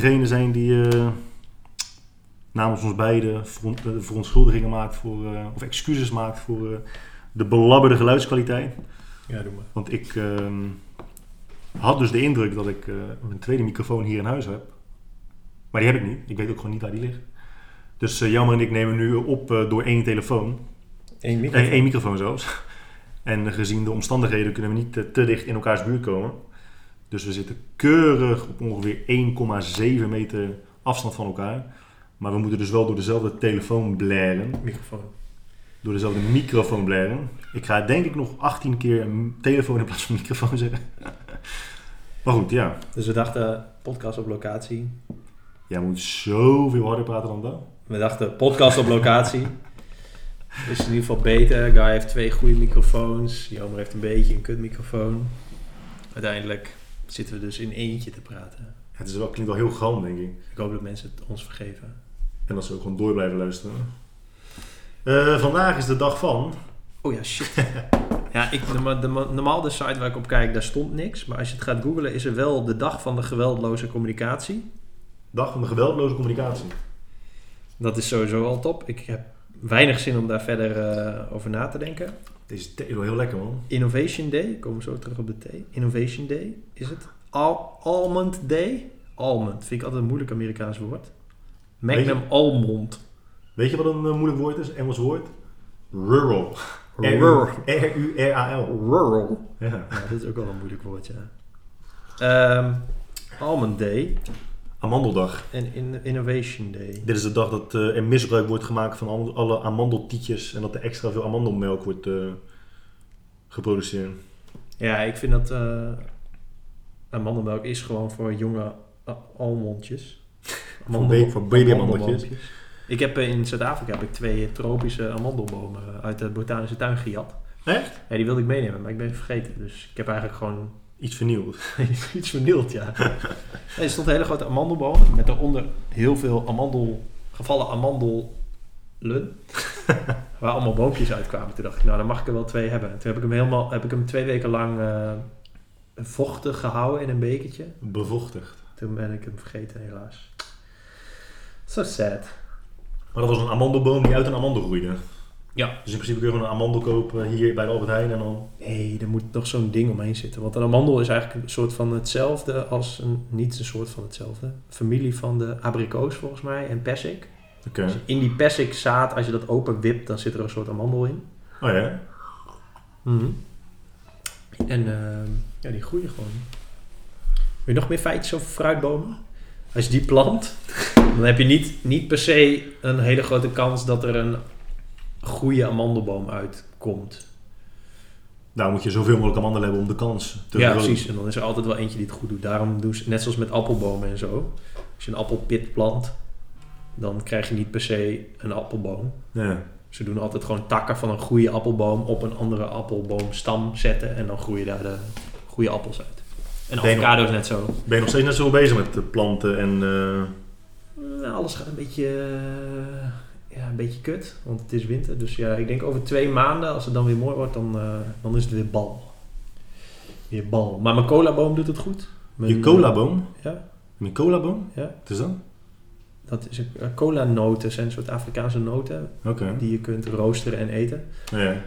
degene zijn die eh, namens ons beiden eh, verontschuldigingen maakt voor, eh, of excuses maakt voor de belabberde geluidskwaliteit. Ja, doe maar. Want ik ehm, had dus de indruk dat ik een tweede microfoon hier in huis heb. Maar die heb ik niet. Ik weet ook gewoon niet waar die ligt. Dus Jammer en ik nemen nu op door één telefoon. Eén één microfoon zelfs. En gezien de omstandigheden kunnen we niet te dicht in elkaars buurt komen. Dus we zitten keurig op ongeveer 1,7 meter afstand van elkaar. Maar we moeten dus wel door dezelfde telefoon blaren. microfoon. Door dezelfde microfoon blaren. Ik ga denk ik nog 18 keer telefoon in plaats van microfoon zeggen. Maar goed, ja. Dus we dachten, podcast op locatie. Jij moet zoveel harder praten dan dat. We dachten, podcast op locatie. Is in ieder geval beter. Guy heeft twee goede microfoons. Jomer heeft een beetje een kutmicrofoon. Uiteindelijk zitten we dus in eentje te praten. Het is wel, klinkt wel heel gram, denk ik. Ik hoop dat mensen het ons vergeven. En dat ze ook gewoon door blijven luisteren. Eh, vandaag is de dag van. Oh ja, shit. ja, ik, de, de, normaal de site waar ik op kijk, daar stond niks. Maar als je het gaat googlen, is er wel de dag van de geweldloze communicatie. Dag van de geweldloze communicatie. Dat is sowieso al top. Ik heb weinig zin om daar verder eh, over na te denken. Deze thee is wel heel lekker, man. Innovation Day, ik kom zo terug op de T. Innovation Day, is het? Al Almond Day? Almond, vind ik altijd een moeilijk Amerikaans woord. Magnum Almond. Weet je wat een eh, moeilijk woord is? Engels woord? Rural. Rural. R-U-R-A-L. Rural. Ja. Ja, dat is ook wel een moeilijk woord, ja. Ehm, Almond Day Amandeldag. en in Innovation Day. Dit is de dag dat eh, er misbruik wordt gemaakt van al- alle amandeltietjes en dat er extra veel amandelmelk wordt eh, geproduceerd. Ja, ik vind dat eh amandelmelk is gewoon voor jonge almondjes. Voor ba- voor babyamandeltjes. Ik heb in Zuid-Afrika heb ik twee tropische amandelbomen uit de botanische tuin gejat. Echt? Ja, die wilde ik meenemen, maar ik ben vergeten. Dus ik heb eigenlijk gewoon Iets vernieuwd. iets vernield, ja. Nee, er stond een hele grote amandelboom met daaronder heel veel amandel, gevallen amandelen. waar allemaal boompjes uitkwamen. Toen dacht ik, nou dan mag ik er wel twee hebben. En toen heb ik hem helemaal, heb ik hem twee weken lang eh, vochtig gehouden in een bekertje. Bevochtigd. Toen ben ik hem vergeten, helaas. So sad. Maar dat was een amandelboom die uit een amandel groeide. Ja. Dus in principe kun je gewoon een amandel kopen hier bij de Albert Heijn en dan... Nee, er moet nog zo'n ding omheen zitten. Want een amandel is eigenlijk een soort van hetzelfde als een... Niet een soort van hetzelfde. Familie van de abrikoos volgens mij en persik. Oké. Dus in die persik zaad, als je dat open wipt, dan zit er een soort amandel in. Oh ja? En ehm, ja, die groeien gewoon. Wil je nog meer feitjes over fruitbomen? Als je die plant, dan heb je niet, niet per se een hele grote kans dat er een goede amandelboom uitkomt. Nou moet je zoveel mogelijk amandelen hebben om de kans te ja, precies. En dan is er altijd wel eentje die het goed doet. Daarom doen ze, net zoals met appelbomen en zo. Als je een appelpit plant, dan krijg je niet per se een appelboom. Ja. Ze doen altijd gewoon takken van een goede appelboom op een andere appelboomstam zetten. En dan groeien daar de goede appels uit. En Ben je nog- avocado is net zo. Ben je nog steeds net zo bezig met de planten en... Nou, alles gaat een beetje, eh, ja, een beetje kut, want het is winter. Dus ja, ik denk over twee maanden, als het dan weer mooi wordt, dan, eh, dan is het weer bal. Weer bal. Maar mijn colaboom doet het goed. Mijn, je colaboom? Ja, Mijn colaboom? Ja. Wat is dat? dat is een, eh, cola-noten zijn een soort Afrikaanse noten Oké. die je kunt roosteren en eten. Ja.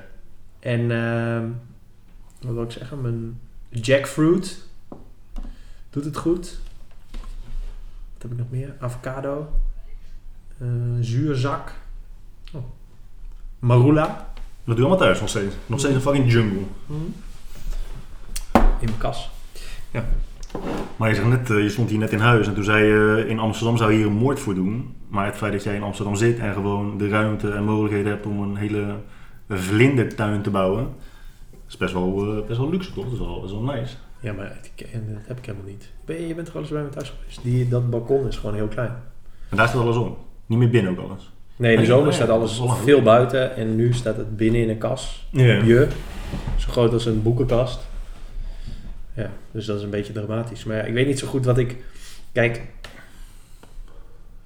En ehm, wat wil ik zeggen? Mijn jackfruit doet het goed. Wat heb ik nog meer? Avocado. Eh, zuurzak. Marula. Dat doe je allemaal thuis nog steeds. Nog steeds een fucking jungle. In mijn kas. Maar je, zegt net, eh, je stond hier net in huis en toen zei je in Amsterdam zou je hier een moord voor doen. Maar het feit dat jij in Amsterdam zit en gewoon de ruimte en mogelijkheden hebt om een hele vlindertuin te bouwen. is best wel, eh, best wel luxe toch? Dat is wel, dat is wel nice. Ja, maar ik- en dat heb ik helemaal niet. Ben je, je bent toch eens bij me thuis geweest? Die, dat balkon is gewoon heel klein. En daar staat alles om. Niet meer binnen ook alles. Nee, in de zomer staat alles veel buiten. En nu staat het binnen in een kas. Ja. Je. Zo groot als een boekenkast. Ja, dus dat is een beetje dramatisch. Maar ja, ik weet niet zo goed wat ik... Kijk,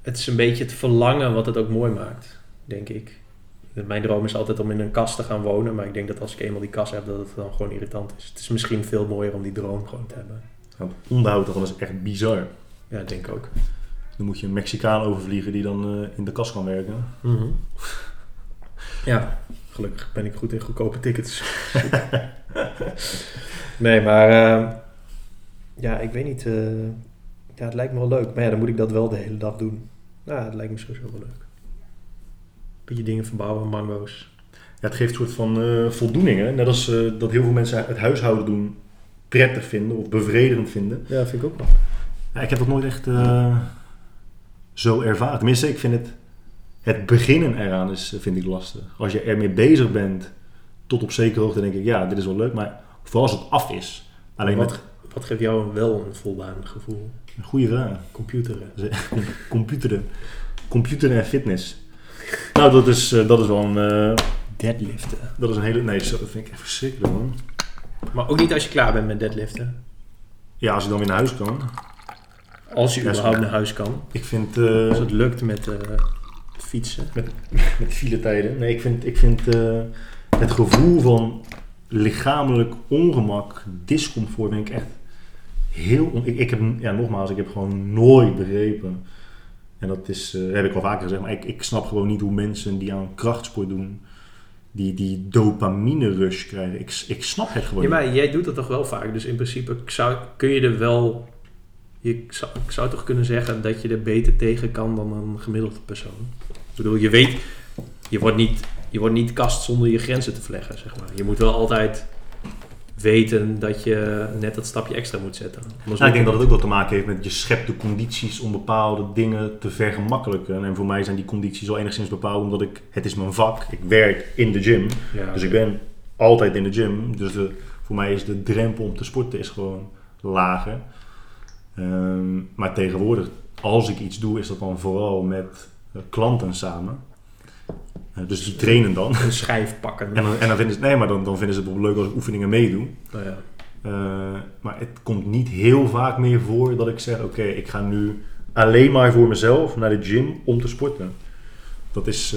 het is een beetje het verlangen wat het ook mooi maakt, denk ik. Mijn droom is altijd om in een kast te gaan wonen. Maar ik denk dat als ik eenmaal die kast heb, dat het dan gewoon irritant is. Het is misschien veel mooier om die droom gewoon te hebben. Het onderhoud daarvan is echt bizar. Ja, ik denk ook. Dan moet je een Mexicaan overvliegen die dan eh, in de kas kan werken. Mhm. Ja, gelukkig ben ik goed in goedkope tickets. nee, maar eh, ja, ik weet niet. eh, ja, het lijkt me wel leuk. Maar ja, dan moet ik dat wel de hele dag doen. Ja, het lijkt me sowieso wel leuk. Beetje dingen verbouwen, mango's. Ja, het geeft een soort van eh, voldoening. Hè? Net als dat heel veel mensen het huishouden doen prettig vinden of bevredigend vinden. Ja, vind ik ook wel. Ja, ik heb dat nooit echt zo ervaren. Tenminste, ik vind het... Het beginnen eraan is, eh, vind ik lastig. Als je ermee bezig bent, tot op zekere hoogte denk ik... Ja, dit is wel leuk, maar vooral als het af is. Alleen met... wat, wat geeft jou wel een voldaan gevoel? Goeie vraag. Computeren. Computeren. Computeren en fitness. Nou, dat is, eh, dat is wel een... eh, Deadliften. dat is een hele... Nee, dat vind ik echt verschrikkelijk, man. Maar ook niet als je klaar bent met deadliften. Ja, als je dan weer naar huis kan. Als je Ja, überhaupt naar huis kan. Ik vind... eh, Als het lukt met eh, fietsen. met filetijden. Nee, ik vind, ik vind eh, het gevoel van lichamelijk ongemak, discomfort, vind ik echt heel... on- Ik, ik heb, ja, nogmaals, ik heb gewoon nooit begrepen. En dat is, heb ik al vaker gezegd, maar ik, ik snap gewoon niet hoe mensen die aan krachtsport doen, die, die dopamine rush krijgen. Ik, ik snap het gewoon Ja, maar jij doet dat toch wel vaak. Dus in principe zou, kun je er wel... Je zou, ik zou toch kunnen zeggen dat je er beter tegen kan dan een gemiddelde persoon. Ik bedoel, je weet... Je wordt niet, je wordt niet kast zonder je grenzen te verleggen, zeg maar. Je moet wel altijd weten dat je net dat stapje extra moet zetten. Ja, ik denk dat het ook wat te maken heeft met je schept de condities om bepaalde dingen te vergemakkelijken. En voor mij zijn die condities al enigszins bepaald omdat ik, het is mijn vak, ik werk in de gym. Ja, Dus ik ben altijd in de gym. Dus de, voor mij is de drempel om te sporten is gewoon lager. Ehm, maar tegenwoordig, als ik iets doe, is dat dan vooral met eh, klanten samen. Eh, dus die trainen dan. een schijf pakken. En dan, en dan vinden ze, nee, maar dan, dan vinden ze het wel leuk als ik oefeningen meedoe. Nou ja. Eh, maar het komt niet heel vaak meer voor dat ik zeg: Oké, ik ga nu alleen maar voor mezelf naar de gym om te sporten. Dat, is,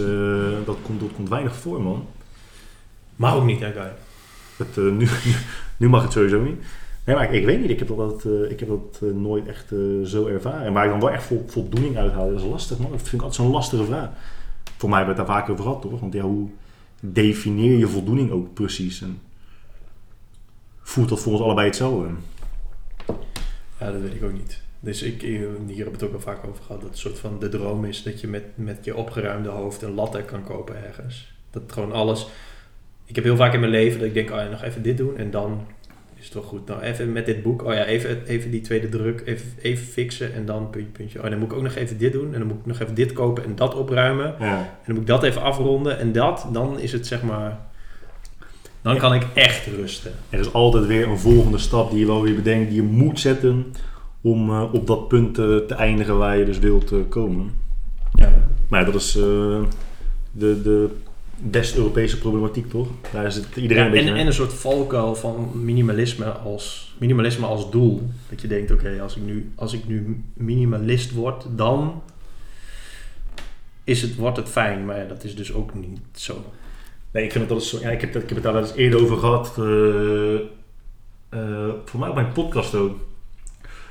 dat, komt, dat komt weinig voor, man. Mag ook niet, hè, Guy? Het, nu, nu mag het sowieso niet. Nee, maar ik, weet niet, ik heb dat, eh, ik heb dat eh, nooit echt eh, zo ervaren. En waar ik dan wel echt vol, voldoening uithaal, dat is lastig, man. Dat vind ik altijd zo'n lastige vraag. Voor mij hebben we het daar vaak over gehad, toch? Want ja, hoe definieer je voldoening ook precies? En voelt dat voor ons allebei hetzelfde? Ja, dat weet ik ook niet. Dus ik, hier hebben we het ook al vaak over gehad. Dat soort van de droom is dat je met, met je opgeruimde hoofd een latte kan kopen ergens. Dat gewoon alles... Ik heb heel vaak in mijn leven dat ik denk, oh ja, nog even dit doen en dan is wel goed. Nou, even met dit boek, oh ja, even, even die tweede druk, even, even fixen en dan puntje, puntje. Oh, dan moet ik ook nog even dit doen en dan moet ik nog even dit kopen en dat opruimen. Ja. En dan moet ik dat even afronden en dat, dan is het zeg maar... Dan Ja. kan ik echt rusten. Er is altijd weer een volgende stap die je wel weer bedenkt, die je moet zetten om eh, op dat punt eh, te eindigen waar je dus wilt eh, komen. Ja. Maar ja, dat is de, de West-Europese problematiek, toch? Daar is het iedereen Ja, een beetje... en, en een soort valkuil van minimalisme als, minimalisme als doel. Dat je denkt, oké, als ik nu als ik nu minimalist word, dan is het, wordt het fijn. Maar ja, dat is dus ook niet zo. Nee, ik vind het zo... Ja, ik, heb, het- ik heb het daar wel eens eerder over gehad. eh, eh, voor mij op mijn podcast ook.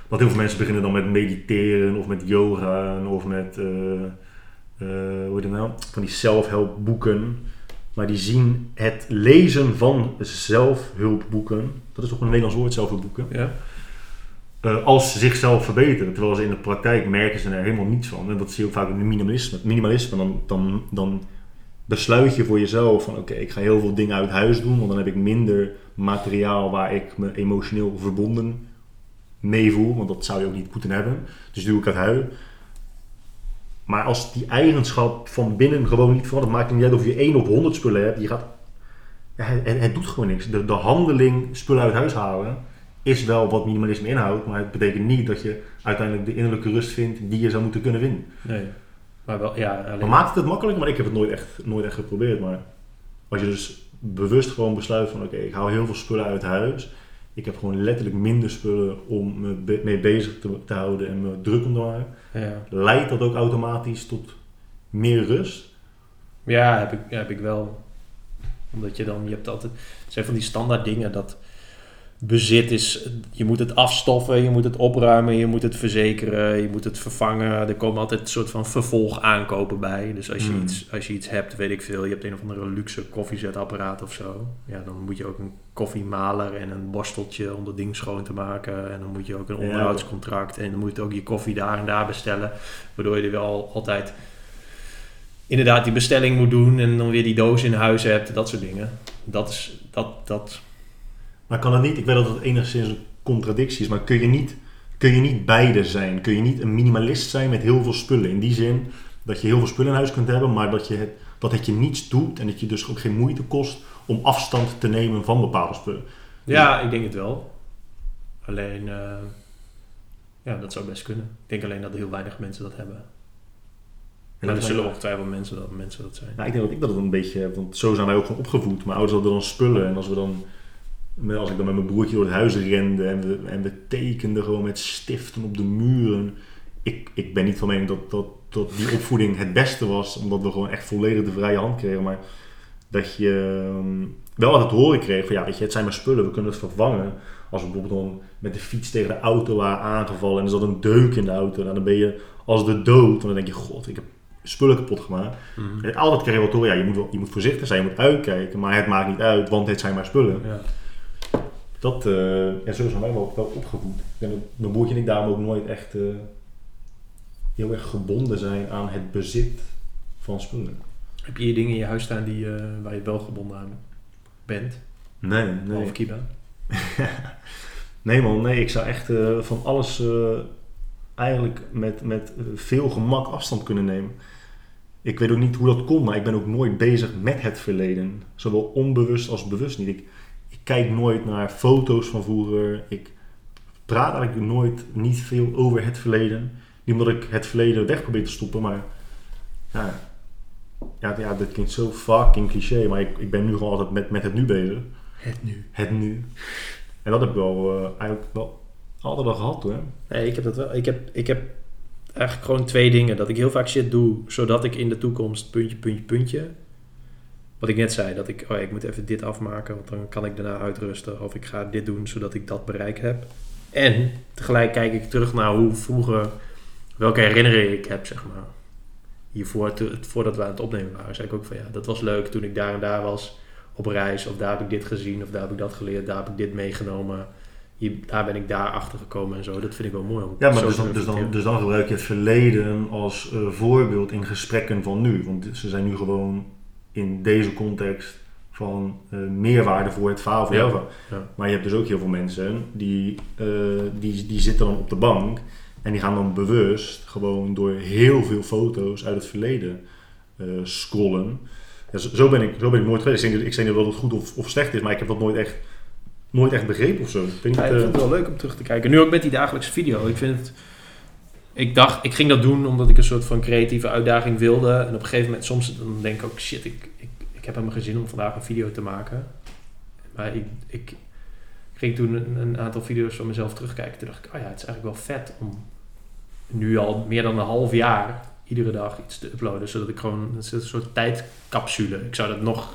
Want heel veel mensen beginnen dan met mediteren of met yoga of met... eh, eh, hoe heet het nou? Van die zelfhulpboeken. Maar die zien het lezen van zelfhulpboeken... Dat is toch een Nederlands woord, zelfhulpboeken? Ja? eh, als zichzelf verbeteren. Terwijl ze in de praktijk merken ze er helemaal niets van. En dat zie je ook vaak in minimalisme. Minimalisme, dan, dan, dan besluit je voor jezelf van oké, ik ga heel veel dingen uit huis doen, want dan heb ik minder materiaal waar ik me emotioneel verbonden mee voel, want dat zou je ook niet moeten hebben. Dus doe ik uit huis. Maar als die eigenschap van binnen gewoon niet verandert, maakt het niet uit of je één of honderd spullen hebt, je gaat, ja, het, het doet gewoon niks. De, de handeling spullen uit huis halen is wel wat minimalisme inhoudt, maar het betekent niet dat je uiteindelijk de innerlijke rust vindt die je zou moeten kunnen vinden. Nee. Maar wel, ja, Maar alleen... maakt het het makkelijk? Maar ik heb het nooit echt, nooit echt geprobeerd. Maar als je dus bewust gewoon besluit van oké, ik hou heel veel spullen uit huis. Ik heb gewoon letterlijk minder spullen om me be- mee bezig te, te houden en me druk om te maken. Ja, Leidt dat ook automatisch tot meer rust? ja heb, ik, heb ik wel. Omdat je dan, je hebt altijd... Het zijn van die standaard dingen dat... bezit is, je moet het afstoffen, je moet het opruimen, je moet het verzekeren, je moet het vervangen. Er komen altijd een soort van vervolg aankopen bij. Dus als je, Hmm. iets, als je iets hebt, weet ik veel, je hebt een of andere luxe koffiezetapparaat of zo. Ja, dan moet je ook een koffiemaler en een borsteltje om dat ding schoon te maken. En dan moet je ook een onderhoudscontract en dan moet je ook je koffie daar en daar bestellen. Waardoor je er wel altijd inderdaad die bestelling moet doen en dan weer die doos in huis hebt, dat soort dingen. Dat is, dat, dat, Maar kan het niet, ik weet dat het enigszins een contradictie is, maar kun je niet, kun je niet beide zijn? Kun je niet een minimalist zijn met heel veel spullen? In die zin dat je heel veel spullen in huis kunt hebben, maar dat, je het, dat het je niets doet en dat je dus ook geen moeite kost om afstand te nemen van bepaalde spullen. Ja, ik denk het wel. Alleen, eh, ja, dat zou best kunnen. Ik denk alleen dat heel weinig mensen dat hebben. En dat er zullen ongetwijfeld mensen dat, mensen dat zijn. Ja, ik denk dat ik dat een beetje heb, want zo zijn wij ook gewoon opgevoed. Mijn ouders hadden dan spullen en als we dan, met- als ik dan met mijn broertje door het huis rende en we, en we tekenden gewoon met stiften op de muren. Ik, ik ben niet van mening dat, dat, dat die opvoeding het beste was, omdat we gewoon echt volledig de vrije hand kregen. Maar dat je ehm, wel altijd horen kreeg van ja, weet je, het zijn maar spullen, we kunnen het vervangen. Als we bijvoorbeeld dan met de fiets tegen de auto waren aangevallen en er zat een deuk in de auto, nou, dan ben je als de dood. Dan denk je, god, ik heb spullen kapot gemaakt. Mhm. En Altijd kreeg je wel te horen, ja, je moet, wel, je moet voorzichtig zijn, je moet uitkijken, maar het maakt niet uit, want het zijn maar spullen. Ja. Dat, eh ja, zo zijn wij wel, wel opgevoed. Dat mijn broertje en ik daarom ook nooit echt eh, heel erg gebonden zijn aan het bezit van spullen. Heb je hier dingen in je huis staan die, eh, waar je wel gebonden aan bent? Nee, Nee. Of Kiba? nee man, nee, ik zou echt van alles eigenlijk met, met veel gemak afstand kunnen nemen. Ik weet ook niet hoe dat komt, maar ik ben ook nooit bezig met het verleden. Zowel onbewust als bewust niet. Ik kijk nooit naar foto's van vroeger. Ik praat eigenlijk nooit niet veel over het verleden. Niet omdat ik het verleden weg probeer te stoppen, maar ja, ja, ja dit klinkt zo fucking cliché, maar ik, ik ben nu gewoon altijd met, met het nu bezig. Het nu. Het nu. En dat heb ik wel eh, eigenlijk wel altijd wel gehad hoor. Nee, ik heb dat wel. Ik heb, ik heb eigenlijk gewoon twee dingen. Dat ik heel vaak shit doe, zodat ik in de toekomst puntje, puntje, puntje. Wat ik net zei, dat ik, oh ja, ik moet even dit afmaken, want dan kan ik daarna uitrusten. Of ik ga dit doen, zodat ik dat bereik heb. En tegelijk kijk ik terug naar hoe vroeger, welke herinneringen ik heb, zeg maar. Hiervoor, te- voordat we aan het opnemen waren, zei ik ook van ja, dat was leuk toen ik daar en daar was op reis. Of daar heb ik dit gezien, of daar heb ik dat geleerd, daar heb ik dit meegenomen. Hier, daar ben ik daar achter gekomen en zo. Dat vind ik wel mooi. Om Ja, maar dus dan, dus, dan, dus dan gebruik je het verleden als eh, voorbeeld in gesprekken van nu. Want ze zijn nu gewoon in deze context van eh, meerwaarde voor het verhaal van Ja, jou. ja. Maar je hebt dus ook heel veel mensen die, eh, die, die zitten dan op de bank en die gaan dan bewust gewoon door heel veel foto's uit het verleden eh, scrollen. Ja, zo, ben ik, zo ben ik nooit geweest. Ik zeg niet- ik zeg niet dat het goed of, of slecht is, maar ik heb dat nooit echt, nooit echt begrepen of zo. Ik, Ja, ik eh, vind het wel leuk om terug te kijken. Nu ook met die dagelijkse video. Ik vind het... Ik dacht, ik ging dat doen omdat ik een soort van creatieve uitdaging wilde. En op een gegeven moment, soms dan denk ik ook, shit, ik, ik, ik heb helemaal geen zin om vandaag een video te maken. Maar ik, ik ging toen een, een aantal video's van mezelf terugkijken. Toen dacht ik, oh ja, het is eigenlijk wel vet om nu al meer dan een half jaar iedere dag iets te uploaden. Zodat ik gewoon, het is een soort tijdcapsule. Ik zou dat nog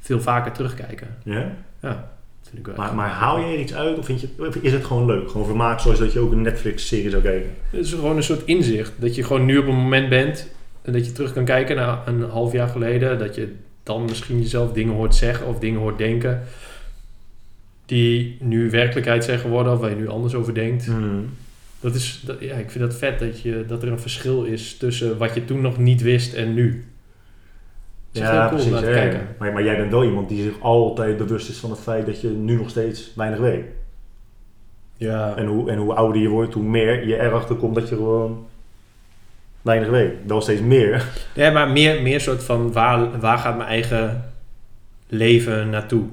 veel vaker terugkijken. ja? Ja, vind ik wel Maar, haal je er iets uit of, vind je, of is het gewoon leuk? Gewoon vermaak zoals dat je ook een Netflix-serie zou kijken? Het is gewoon een soort inzicht. Dat je gewoon nu op een moment bent en dat je terug kan kijken naar een half jaar geleden. Dat je dan misschien jezelf dingen hoort zeggen of dingen hoort denken. Die nu werkelijkheid zijn geworden of waar je nu anders over denkt. Hmm. Dat is, dat, ja, ik vind dat vet dat, je, dat er een verschil is tussen wat je toen nog niet wist en nu. Het is echt heel cool om naar te ja. kijken. Maar, maar jij bent wel iemand die zich altijd bewust is van het feit dat je nu nog steeds weinig weet. Ja, En hoe, en hoe ouder je wordt, hoe meer je erachter komt dat je gewoon weinig weet. Wel steeds meer. ja maar meer, meer soort van waar, waar gaat mijn eigen leven naartoe?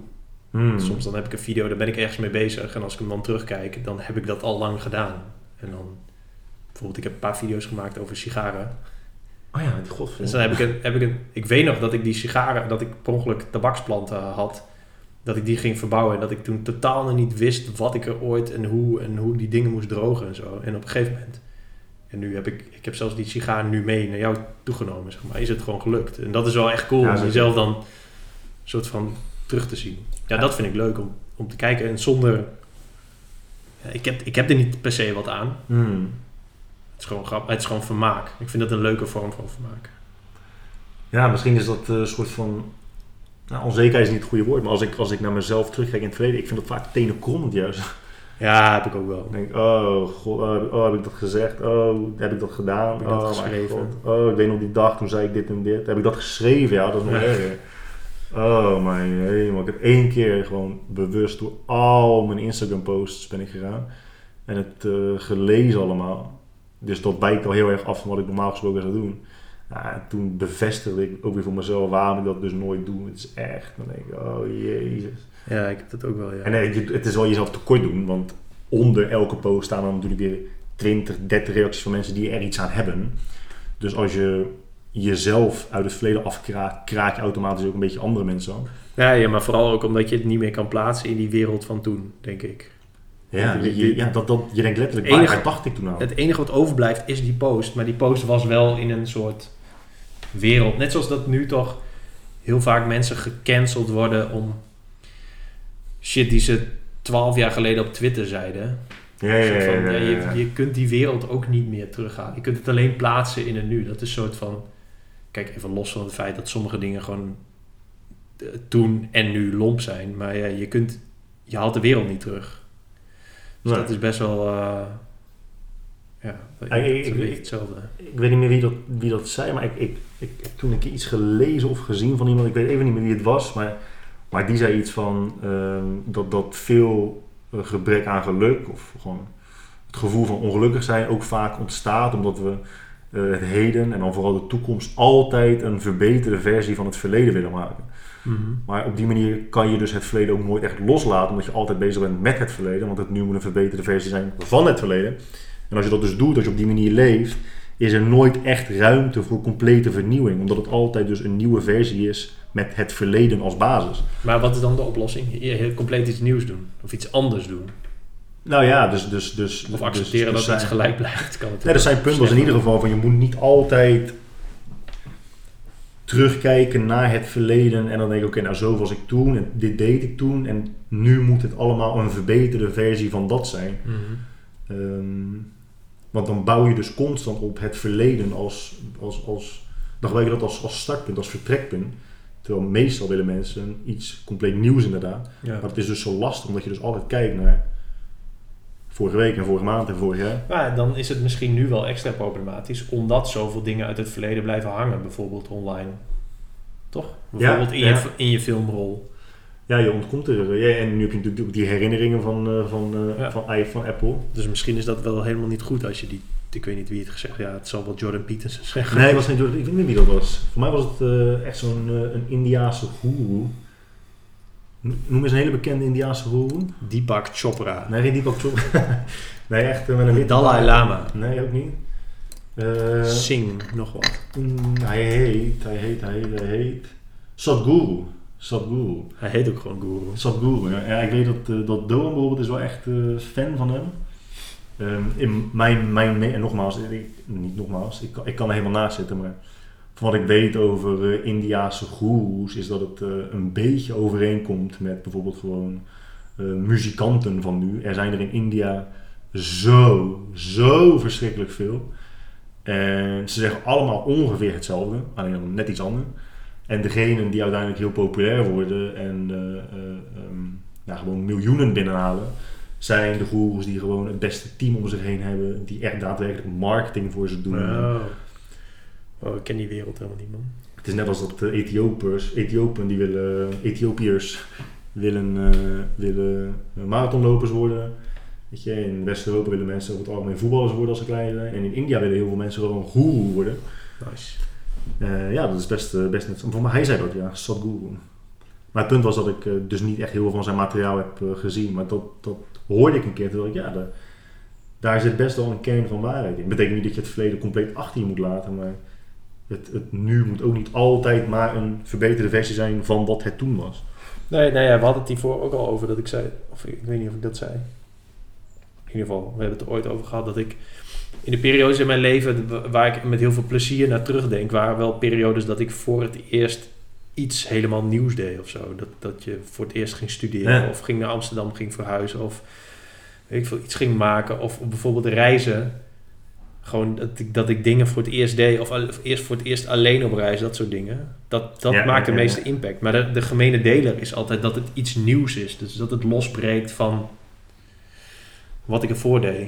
Hmm. Soms dan heb ik een video, daar ben ik ergens mee bezig. En als ik hem dan terugkijk, dan heb ik dat al lang gedaan. En dan, bijvoorbeeld, ik heb een paar video's gemaakt over sigaren. Oh ja, die godverdomme. Dus dan heb ik een, heb ik een, ik weet nog dat ik die sigaren, dat ik per ongeluk tabaksplanten had. Dat ik die ging verbouwen. En dat ik toen totaal nog niet wist wat ik er ooit en hoe en hoe die dingen moest drogen en zo. En op een gegeven moment. En nu heb ik, ik heb zelfs die sigaar nu mee naar jou toegenomen, zeg maar. Is het gewoon gelukt. En dat is wel echt cool Ja, om jezelf dan een soort van terug te zien. Ja, Ja. dat vind ik leuk om, om te kijken. En zonder Ik heb, ik heb er niet per se wat aan. Hmm. Het is gewoon grap, het is gewoon vermaak. Ik vind dat een leuke vorm van vermaak. Ja, misschien is dat eh, een soort van... Nou, onzekerheid is niet het goede woord, maar als ik, als ik naar mezelf terugkijk in het verleden, ik vind dat vaak tenenkrommend juist. Ja, heb ik ook wel. Dan denk ik, oh, god, oh, oh, heb ik dat gezegd? Oh, heb ik dat gedaan? Heb ik dat oh, geschreven? god. Oh, ik weet nog die dag, toen zei ik dit en dit. Heb ik dat geschreven? Ja, dat is nog erger. Oh mijn hemel, ik heb één keer gewoon bewust door al mijn Instagram posts ben ik gegaan. En het eh, gelezen allemaal. Dus dat wijkt al heel erg af van wat ik normaal gesproken zou doen. En toen bevestigde ik ook weer voor mezelf waarom ik dat dus nooit doe. Het is echt, dan denk ik, oh jezus. Ja, ik heb dat ook wel, ja. En nee, je- het is wel jezelf tekort doen, want onder elke post staan dan natuurlijk weer 20, 30 reacties van mensen die er iets aan hebben. Dus als je jezelf uit het verleden afkraakt, kraak je automatisch ook een beetje andere mensen aan. Ja, ja, maar vooral ook omdat je het niet meer kan plaatsen in die wereld van toen, denk ik. Ja, je, je- ja dat, dat, je denkt letterlijk, Enige- waar dacht ik toen aan? Het enige wat overblijft is die post. Maar die post was wel in een soort wereld. Net zoals dat nu toch heel vaak mensen gecanceld worden om shit die ze twaalf jaar geleden op Twitter zeiden. Ja, ja, Zo ja, van, ja, ja, ja, je, je kunt die wereld ook niet meer terughalen. Je kunt het alleen plaatsen in het nu. Dat is een soort van... Kijk, even los van het feit dat sommige dingen gewoon eh, toen en nu lomp zijn. Maar ja, je kunt... Je haalt de wereld niet terug. Dus Nee. dat is best wel... eh, ja, dat Ja, ik- hetzelfde. Ik weet niet meer wie dat, wie dat zei, maar ik, ik, ik heb toen een keer iets gelezen of gezien van iemand. Ik weet even niet meer wie het was, maar, maar die zei iets van ehm, dat, dat veel eh, gebrek aan geluk of gewoon het gevoel van ongelukkig zijn ook vaak ontstaat omdat we eh, het heden en dan vooral de toekomst altijd een verbeterde versie van het verleden willen maken. Maar op die manier kan je dus het verleden ook nooit echt loslaten, omdat je altijd bezig bent met het verleden, want het nu moet een verbeterde versie zijn van het verleden. En als je dat dus doet, als je op die manier leeft, is er nooit echt ruimte voor complete vernieuwing, omdat het altijd dus een nieuwe versie is met het verleden als basis. Maar wat is dan de oplossing? Je compleet iets nieuws doen. Of iets anders doen. Nou ja, dus... dus, dus Of accepteren dus, dus dat iets zijn- gelijk blijft. Kan Nee, er zijn punten in ieder geval van je moet niet altijd terugkijken naar het verleden en dan denk ik, oké, nou zo was ik toen en dit deed ik toen en nu moet het allemaal een verbeterde versie van dat zijn. Mhm. Ehm, want dan bouw je dus constant op het verleden als, als, als dan gebruik je dat als, als startpunt, als vertrekpunt. Terwijl meestal willen mensen iets compleet nieuws inderdaad. Ja. Maar het is dus zo lastig omdat je dus altijd kijkt naar vorige week en vorige maand en vorig jaar. Maar dan is het misschien nu wel extra problematisch, omdat zoveel dingen uit het verleden blijven hangen, bijvoorbeeld online. Toch? Bijvoorbeeld in, ja. je, in je filmrol. Ja, je ontkomt er. Ja, en nu heb je natuurlijk ook die herinneringen van, eh, van, eh, Ja. van, i- van Apple. Dus misschien is dat wel helemaal niet goed als je die. Ik weet niet wie het gezegd Ja, het zal wel Jordan Peterson zeggen. Nee, was niet, ik weet niet wie dat was. Voor mij was het eh, echt zo'n een Indiaanse goeroe. No- Noem eens een hele bekende Indiaanse goeroe. Deepak Chopra. Nee, geen Deepak Chopra. nee, echt eh, met een Dalai. Lama. Nee, ook niet. Eh, Sing, nog wat. mm, hij heet, hij heet, hij heet, hij heet... Sadhguru. Sadhguru. Hij heet ook gewoon Guru. Sadhguru, ja. ja. Ik weet dat, eh dat Doan bijvoorbeeld is wel echt fan van hem. Ehm, in mijn, mijn, en nogmaals, ik, niet nogmaals, ik, ik kan er helemaal naast zitten, maar van wat ik weet over eh Indiaanse goeroes is dat het eh, een beetje overeenkomt met bijvoorbeeld gewoon eh, muzikanten van nu. Er zijn er in India zo, zo verschrikkelijk veel. En ze zeggen allemaal ongeveer hetzelfde, alleen dan net iets anders. En degenen die uiteindelijk heel populair worden en eh, eh, ehm, gewoon miljoenen binnenhalen, zijn de goeroes die gewoon het beste team om zich heen hebben, die echt daadwerkelijk marketing voor ze doen. Oh, ik ken die wereld helemaal niet, man. Het is net als dat eh, Ethiopiërs, Ethiopen die willen, Ethiopiërs willen, eh, willen eh, marathonlopers worden. Weet je, in West-Europa willen mensen over het algemeen voetballers worden als ze klein zijn. En in India willen heel veel mensen gewoon goeroe worden. Nice. Eh, ja, dat is best, best net. Voor mij, hij zei dat, ja, Sadhguru. Maar het punt was dat ik dus niet echt heel veel van zijn materiaal heb gezien. Maar dat, dat hoorde ik een keer. Toen dacht ik, ja, daar, daar zit best wel een kern van waarheid in. betekent niet dat je het verleden compleet achter je moet laten. Maar het, het nu moet ook niet altijd maar een verbeterde versie zijn van wat het toen was. Nee, ja, we hadden het hiervoor ook al over dat ik zei, of ik, ik weet niet of ik dat zei. In ieder geval, we hebben het er ooit over gehad dat ik in de periodes in mijn leven wa- waar ik met heel veel plezier naar terugdenk, waren wel periodes dat ik voor het eerst iets helemaal nieuws deed of zo. Dat, dat je voor het eerst ging studeren Ja. of ging naar Amsterdam, ging verhuizen of weet ik veel, iets ging maken of bijvoorbeeld reizen. Gewoon dat ik, dat ik dingen voor het eerst deed of, eerst voor het eerst alleen op reis, dat soort dingen. Dat, dat Ja, maakt de meeste impact. Maar de, de gemene deler is altijd dat het iets nieuws is. Dus dat het losbreekt van wat ik ervoor deed.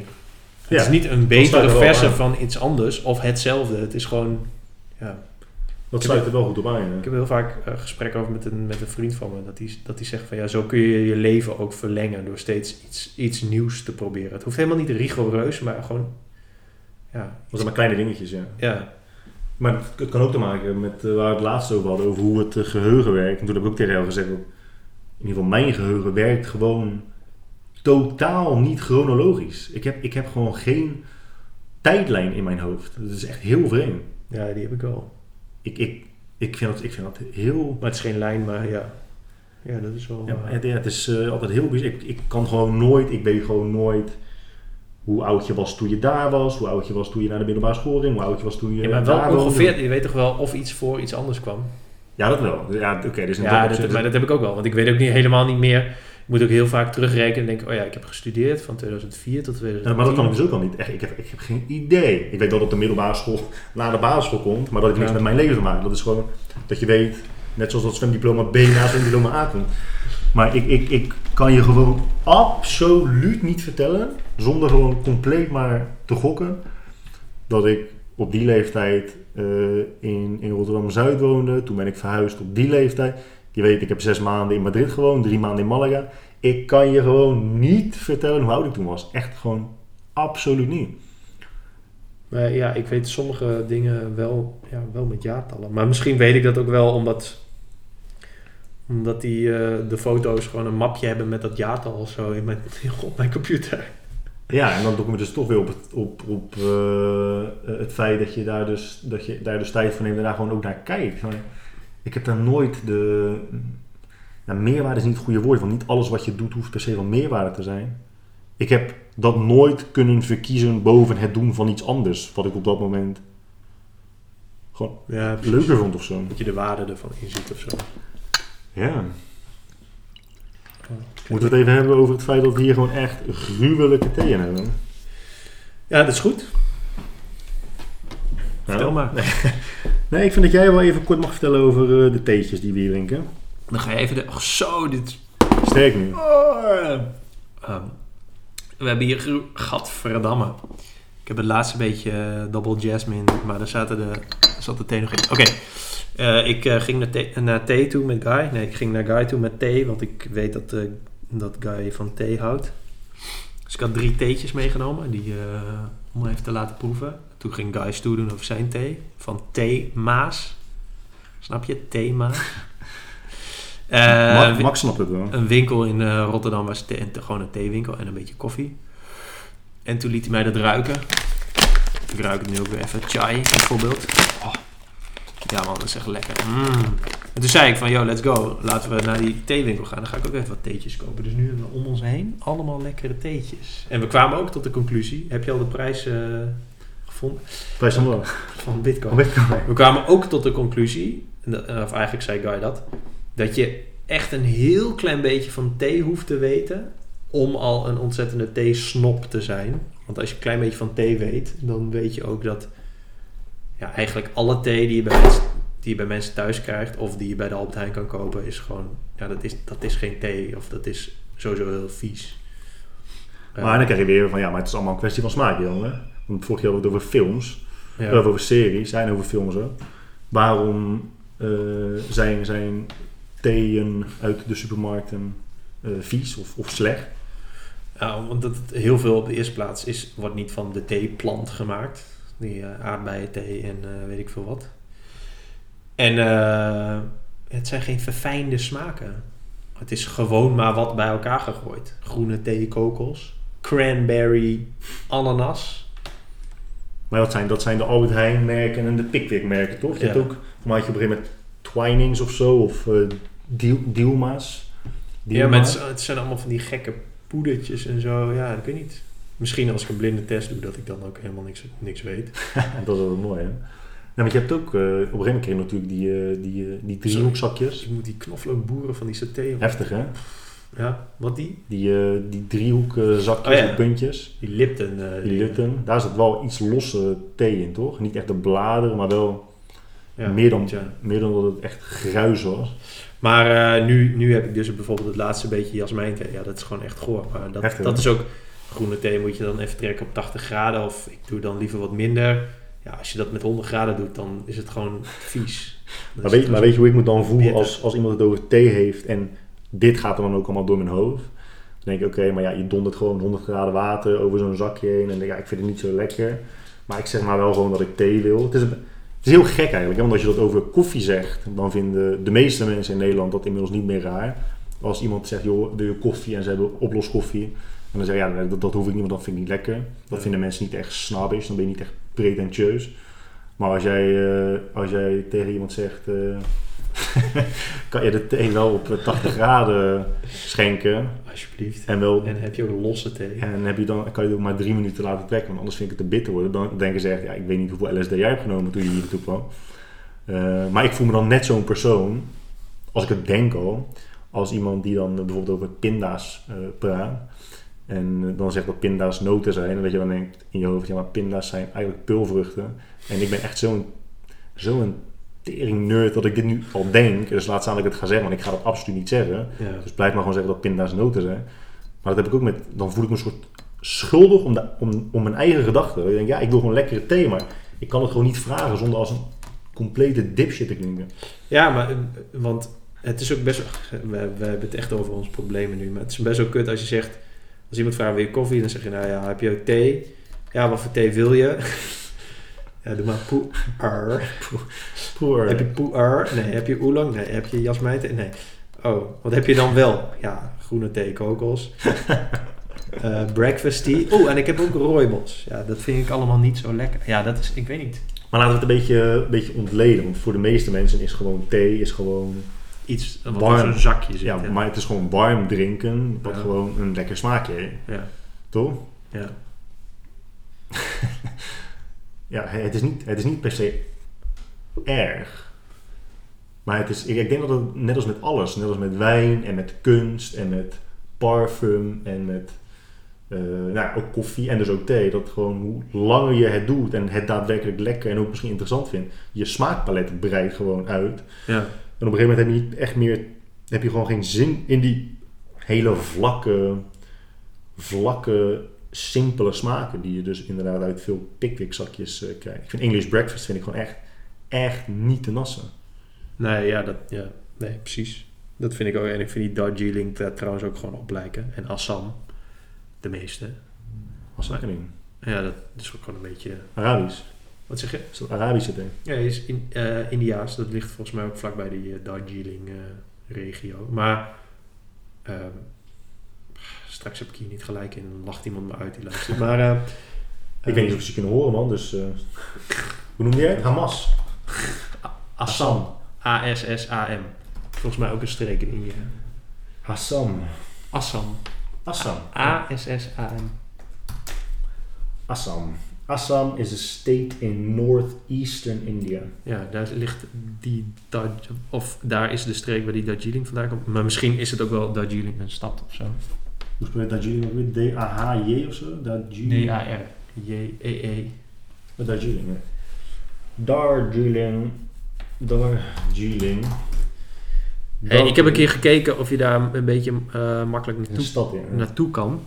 Het Ja, is niet een betere er versie van iets anders of hetzelfde. Het is gewoon, ja, Dat sluit er wel goed op aan. ja. ik heb heel vaak uh, gesprekken over met een, met een vriend van me. Dat die, dat die zegt van ja, zo kun je je leven ook verlengen door steeds iets, iets nieuws te proberen. Het hoeft helemaal niet rigoureus, maar gewoon ja, Dat zijn maar kleine dingetjes, ja. ja, Maar het, het kan ook te maken met eh, waar we het laatst over hadden, over hoe het eh, geheugen werkt. En toen heb ik ook tegen jou gezegd, in ieder geval mijn geheugen werkt gewoon totaal niet chronologisch. Ik heb, ik heb gewoon geen tijdlijn in mijn hoofd. Dat is echt heel vreemd. ja, die heb ik wel. Ik, ik, ik, vind, dat, ik vind dat heel... Maar het is geen lijn, maar ja, ja dat is wel. Ja, het, ja, het is eh, altijd heel bizar. Ik, ik kan gewoon nooit, ik weet gewoon nooit hoe oud je was toen je daar was, hoe oud je was toen je naar de middelbare school ging, hoe oud je was toen je ja, maar wel ongeveer, je weet toch wel of iets voor iets anders kwam. Ja, dat wel. Ja, oké. dus Ja, dat maar dat heb ik ook wel. Want ik weet ook niet, helemaal niet meer. Ik moet ook heel vaak terugrekenen en denken, oh ja, ik heb gestudeerd van 2004 tot 2010. Ja, maar dat kan ik dus ook al niet. Echt, ik, heb, ik heb geen idee. Ik weet wel dat de middelbare school na de basisschool komt, maar dat heeft niks Ja. met mijn leven te maken. Dat is gewoon dat je weet, net zoals dat zwemdiploma B na zwemdiploma A komt. Maar ik, ik, ik kan je gewoon absoluut niet vertellen, zonder gewoon compleet maar te gokken, dat ik op die leeftijd eh, in, in Rotterdam-Zuid woonde. Toen ben ik verhuisd op die leeftijd. Je weet, ik heb zes maanden in Madrid gewoond, drie maanden in Malaga. Ik kan je gewoon niet vertellen hoe oud ik toen was. Echt gewoon absoluut niet. Maar ja, ik weet sommige dingen wel, ja, wel met jaartallen. Maar misschien weet ik dat ook wel omdat, omdat die, eh, de foto's gewoon een mapje hebben met dat jaartal of zo in mijn, op mijn computer. Ja, en dan kom je dus toch weer op het, op, op, eh, het feit dat je, daar dus, dat je daar dus tijd voor neemt en daar gewoon ook naar kijkt. Ik heb daar nooit de... Nou, meerwaarde is niet het goede woord, want niet alles wat je doet hoeft per se van meerwaarde te zijn. Ik heb dat nooit kunnen verkiezen boven het doen van iets anders, wat ik op dat moment gewoon Ja, leuker vond of zo. Dat je de waarde ervan inziet of zo. Ja. Moeten we het even hebben over het feit dat we hier gewoon echt gruwelijke theeën hebben? Ja, dat is goed. Vertel Ja. maar. Nee, ik vind dat jij wel even kort mag vertellen over eh, de theetjes die we hier drinken. Dan ga je even de... Oh, zo, dit... Sterk nu. Ehm, we hebben hier... gru- Gadverdamme. Ik heb het laatste beetje eh, double jasmine, maar daar zaten de, zat de thee nog in. Oké, Eh, ik eh, ging naar thee, naar thee toe met Guy. Nee, ik ging naar Guy toe met thee, want ik weet dat, eh, dat Guy van thee houdt. Dus ik had drie theetjes meegenomen, die, om even te laten proeven. Toen ging Guy stoer doen over zijn thee, van Thee Maas. Snap je? Thee Maas. Ma- Max snapt het wel. een winkel in Rotterdam was thee- gewoon een theewinkel en een beetje koffie. En toen liet hij mij dat ruiken. Ik ruik het nu ook weer even. Chai bijvoorbeeld. Oh. Ja man, dat is echt lekker. Mm. En toen zei ik van, yo, let's go. Laten we naar die theewinkel gaan. Dan ga ik ook even wat theetjes kopen. Dus nu hebben we om ons heen allemaal lekkere theetjes. En we kwamen ook tot de conclusie. Heb je al de prijs eh, gevonden? Prijs van wel. Van Bitcoin. Ik wel. We kwamen ook tot de conclusie, of eigenlijk zei Guy dat, dat je echt een heel klein beetje van thee hoeft te weten om al een ontzettende theesnop te zijn. Want als je een klein beetje van thee weet, dan weet je ook dat ja, eigenlijk alle thee die je, bij mensen, die je bij mensen thuis krijgt of die je bij de Albert Heijn kan kopen, is gewoon, ja, dat is, dat is geen thee of dat is sowieso heel vies. Maar dan krijg je weer van, ja, maar het is allemaal een kwestie van smaak, jongen. Want vorig jaar hadden we het over films. ja. Over series, zijn over films ook. Waarom eh, zijn, zijn theeën uit de supermarkten eh, vies of, of slecht? Ja, want dat heel veel op de eerste plaats is, wordt niet van de theeplant gemaakt. Die uh, aardbeienthee en eh, weet ik veel wat. En eh, het zijn geen verfijnde smaken. Het is gewoon maar wat bij elkaar gegooid. Groene thee, kokos, cranberry, ananas. Maar dat zijn, dat zijn de Albert Heijn merken en de Pickwick merken, toch? Je Ja. hebt ook, had je op een gegeven moment Twinings of zo, of Diel- Dielma's. Ja, maar het, het zijn allemaal van die gekke poedertjes en zo. Ja, dat weet ik niet. Misschien als ik een blinde test doe, dat ik dan ook helemaal niks, niks weet. dat is wel mooi, hè? Ja, want je hebt ook, eh, op een gegeven moment kreeg je natuurlijk die, eh, die, eh, die driehoekzakjes. Ik moet die knoflookboeren van die saté. Heftig, hè? Ja, wat die? Die, die driehoek eh, zakjes Oh ja. puntjes. Die Lipton. Die Lipton. Daar zit wel iets losse thee in, toch? Niet echt de bladeren, maar wel Ja, meer, dan, ja. meer dan dat het echt gruis was. Maar nu, nu heb ik dus bijvoorbeeld het laatste beetje jasmijnthee. Ja, dat is gewoon echt goor. Maar dat, Heftig, dat hè? is ook... Groene thee moet je dan even trekken op 80 graden. Of ik doe dan liever wat minder. Ja, als je dat met 100 graden doet, dan is het gewoon vies. Dan Maar weet, het maar weet je hoe ik me dan voel bitter. als, als iemand het over thee heeft en dit gaat er dan ook allemaal door mijn hoofd? Dan denk ik, oké, maar ja, je dondert gewoon 100 graden water over zo'n zakje heen en ja, ik vind het niet zo lekker. Maar ik zeg maar wel gewoon dat ik thee wil. Het is, het is heel gek eigenlijk, hè, want als je dat over koffie zegt, dan vinden de meeste mensen in Nederland dat inmiddels niet meer raar. Als iemand zegt, joh, doe je koffie en ze hebben oploskoffie. En dan zeg je, ja, dat, dat hoef ik niet, want dat vind ik niet lekker. Dat vinden mensen niet echt snobbish, dan ben je niet echt pretentieus. Maar als jij, eh, als jij tegen iemand zegt, eh, kan je de thee wel op 80 graden schenken. Alsjeblieft. En, wel, En heb je ook losse thee. en heb je dan, kan je het ook maar drie minuten laten trekken, want anders vind ik het te bitter worden. Dan denken ze echt, ja, ik weet niet hoeveel LSD jij hebt genomen toen je hier naartoe kwam. Eh, maar ik voel me dan net zo'n persoon, als ik het denk al, als iemand die dan bijvoorbeeld over pinda's eh, praat. En eh, dan zegt dat pinda's noten zijn. En dat je dan denkt in je hoofd, ja maar pinda's zijn eigenlijk pulvruchten. En ik ben echt zo'n zo'n tering nerd dat ik dit nu al denk. Dus laat staan dat ik het ga zeggen, want ik ga dat absoluut niet zeggen. Ja. Dus blijf maar gewoon zeggen dat pinda's noten zijn. Maar dat heb ik ook met, dan voel ik me een soort schuldig om, de, om, om mijn eigen gedachten. Ik denk, ja, ik wil gewoon lekkere thee, maar ik kan het gewoon niet vragen zonder als een complete dipshit te klinken. Ja, maar eh, want het is ook best. We, we hebben het echt over onze problemen nu. Maar het is best wel kut als je zegt... Als iemand vraagt, wil je koffie? Dan zeg je, nou ja, heb je ook thee? Ja, wat voor thee wil je? ja, doe maar poer. Poor. Heb je poer? Nee. Heb je oolong? Nee. Heb je jasmijnthee? Nee. Oh, wat heb je dan wel? Ja, groene thee, kokos. Eh, breakfast tea. Oh, en ik heb ook rooibos. Ja, dat vind ik allemaal niet zo lekker. Ja, dat is... Ik weet niet. Maar laten we het een beetje, een beetje ontleden. Want voor de meeste mensen is gewoon thee is gewoon... Iets wat Warm. in zo'n zakje zit. Ja, hè? maar het is gewoon warm drinken. Wat Ja. gewoon een lekker smaakje heeft. Ja, Toch? ja. Ja, het is niet, het is niet per se erg. Maar het is, ik, ik denk dat het net als met alles, net als met wijn en met kunst en met parfum en met eh, nou, ook koffie en dus ook thee, dat gewoon hoe langer je het doet en het daadwerkelijk lekker en ook misschien interessant vindt, je smaakpalet breidt gewoon uit. ja. En op een gegeven moment heb je niet echt meer, heb je gewoon geen zin in die hele vlakke, vlakke, simpele smaken die je dus inderdaad uit veel pickwick zakjes eh, krijgt. Ik vind English breakfast vind ik gewoon echt, echt niet te nassen. Nee, ja, dat, ja, nee, precies. Dat vind ik ook. En ik vind die Darjeeling daar trouwens ook gewoon op lijken. En Assam, de meeste. Ding. Ja, dat is ook gewoon een beetje... Arabisch. Wat zeg je? Is dat Arabische ding? Ja, is in, eh, Indiaas. Dat ligt volgens mij ook vlakbij die eh, Darjeeling-regio. maar ehm, straks heb ik hier niet gelijk in. Dan lacht iemand me uit die luistert. Maar eh, Ik weet niet of ze kunnen horen man, dus... eh, hoe noem jij het? Hamas. Assam. A-S-S-A-M. Volgens mij ook een streek in India. Assam. Assam. Assam. A-S-S-A-M. Assam. Assam is a state in northeastern India. Ja, daar ligt die of daar is de streek waar die Darjeeling vandaan komt. Maar misschien is het ook wel Darjeeling een stad of zo. Hoe spel je Darjeeling ook weer? D-A-H-J of zo? Darjeeling. D-A-R. J-E-E. Darjeeling, ja. Darjeeling. Darjeeling. Hey, ik heb een keer gekeken of je daar een beetje eh, makkelijk naartoe, stad, ja. naartoe kan.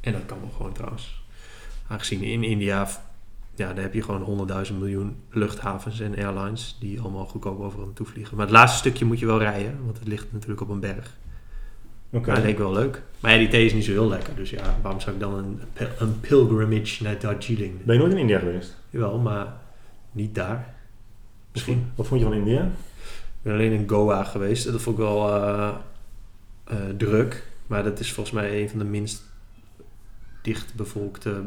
En dat kan wel gewoon trouwens. Aangezien in India, ja, daar heb je gewoon 100.000 miljoen luchthavens en airlines die allemaal goedkoop overal naartoe vliegen. Maar het laatste stukje moet je wel rijden, want het ligt natuurlijk op een berg. Oké. Maar dat leek wel leuk. Maar ja, die thee is niet zo heel lekker. Dus ja, waarom zou ik dan een, een pilgrimage naar Darjeeling? Ben je nooit in India geweest? Jawel, maar niet daar. Misschien. Wat vond je van India? Ik ben alleen in Goa geweest. Dat vond ik wel eh, eh, druk. Maar dat is volgens mij een van de minst dichtbevolkte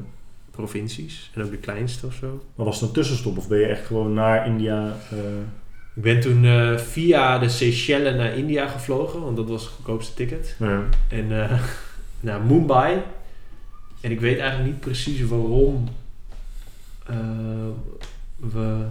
provincies. En ook de kleinste of zo. Maar was het een tussenstop of ben je echt gewoon naar India? eh, Ik ben toen eh, via de Seychelles naar India gevlogen. Want dat was het goedkoopste ticket. ja. En eh, naar Mumbai. En ik weet eigenlijk niet precies waarom we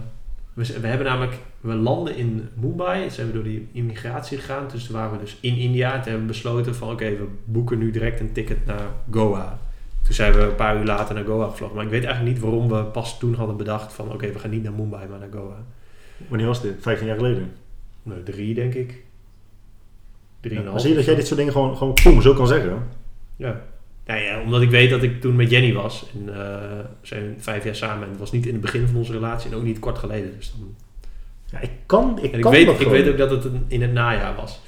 We, we hebben namelijk, we landen in Mumbai, zijn we door die immigratie gegaan. Dus toen waren we dus in India. Toen hebben we besloten van oké, we boeken nu direct een ticket naar Goa. Toen zijn we een paar uur later naar Goa gevlogen. Maar ik weet eigenlijk niet waarom we pas toen hadden bedacht van oké, we gaan niet naar Mumbai, maar naar Goa. Wanneer was dit? 15 jaar geleden. Nou, drie denk ik. Drie Ja, zie je dat jij dit soort dingen gewoon, gewoon zo kan zeggen? Ja. Nou ja, omdat ik weet dat ik toen met Jenny was. En eh, we zijn vijf jaar samen. En het was niet in het begin van onze relatie en ook niet kort geleden. Dus dan... Ja, ik kan, ik En ik, kan weet, ik weet ook dat het in het najaar was.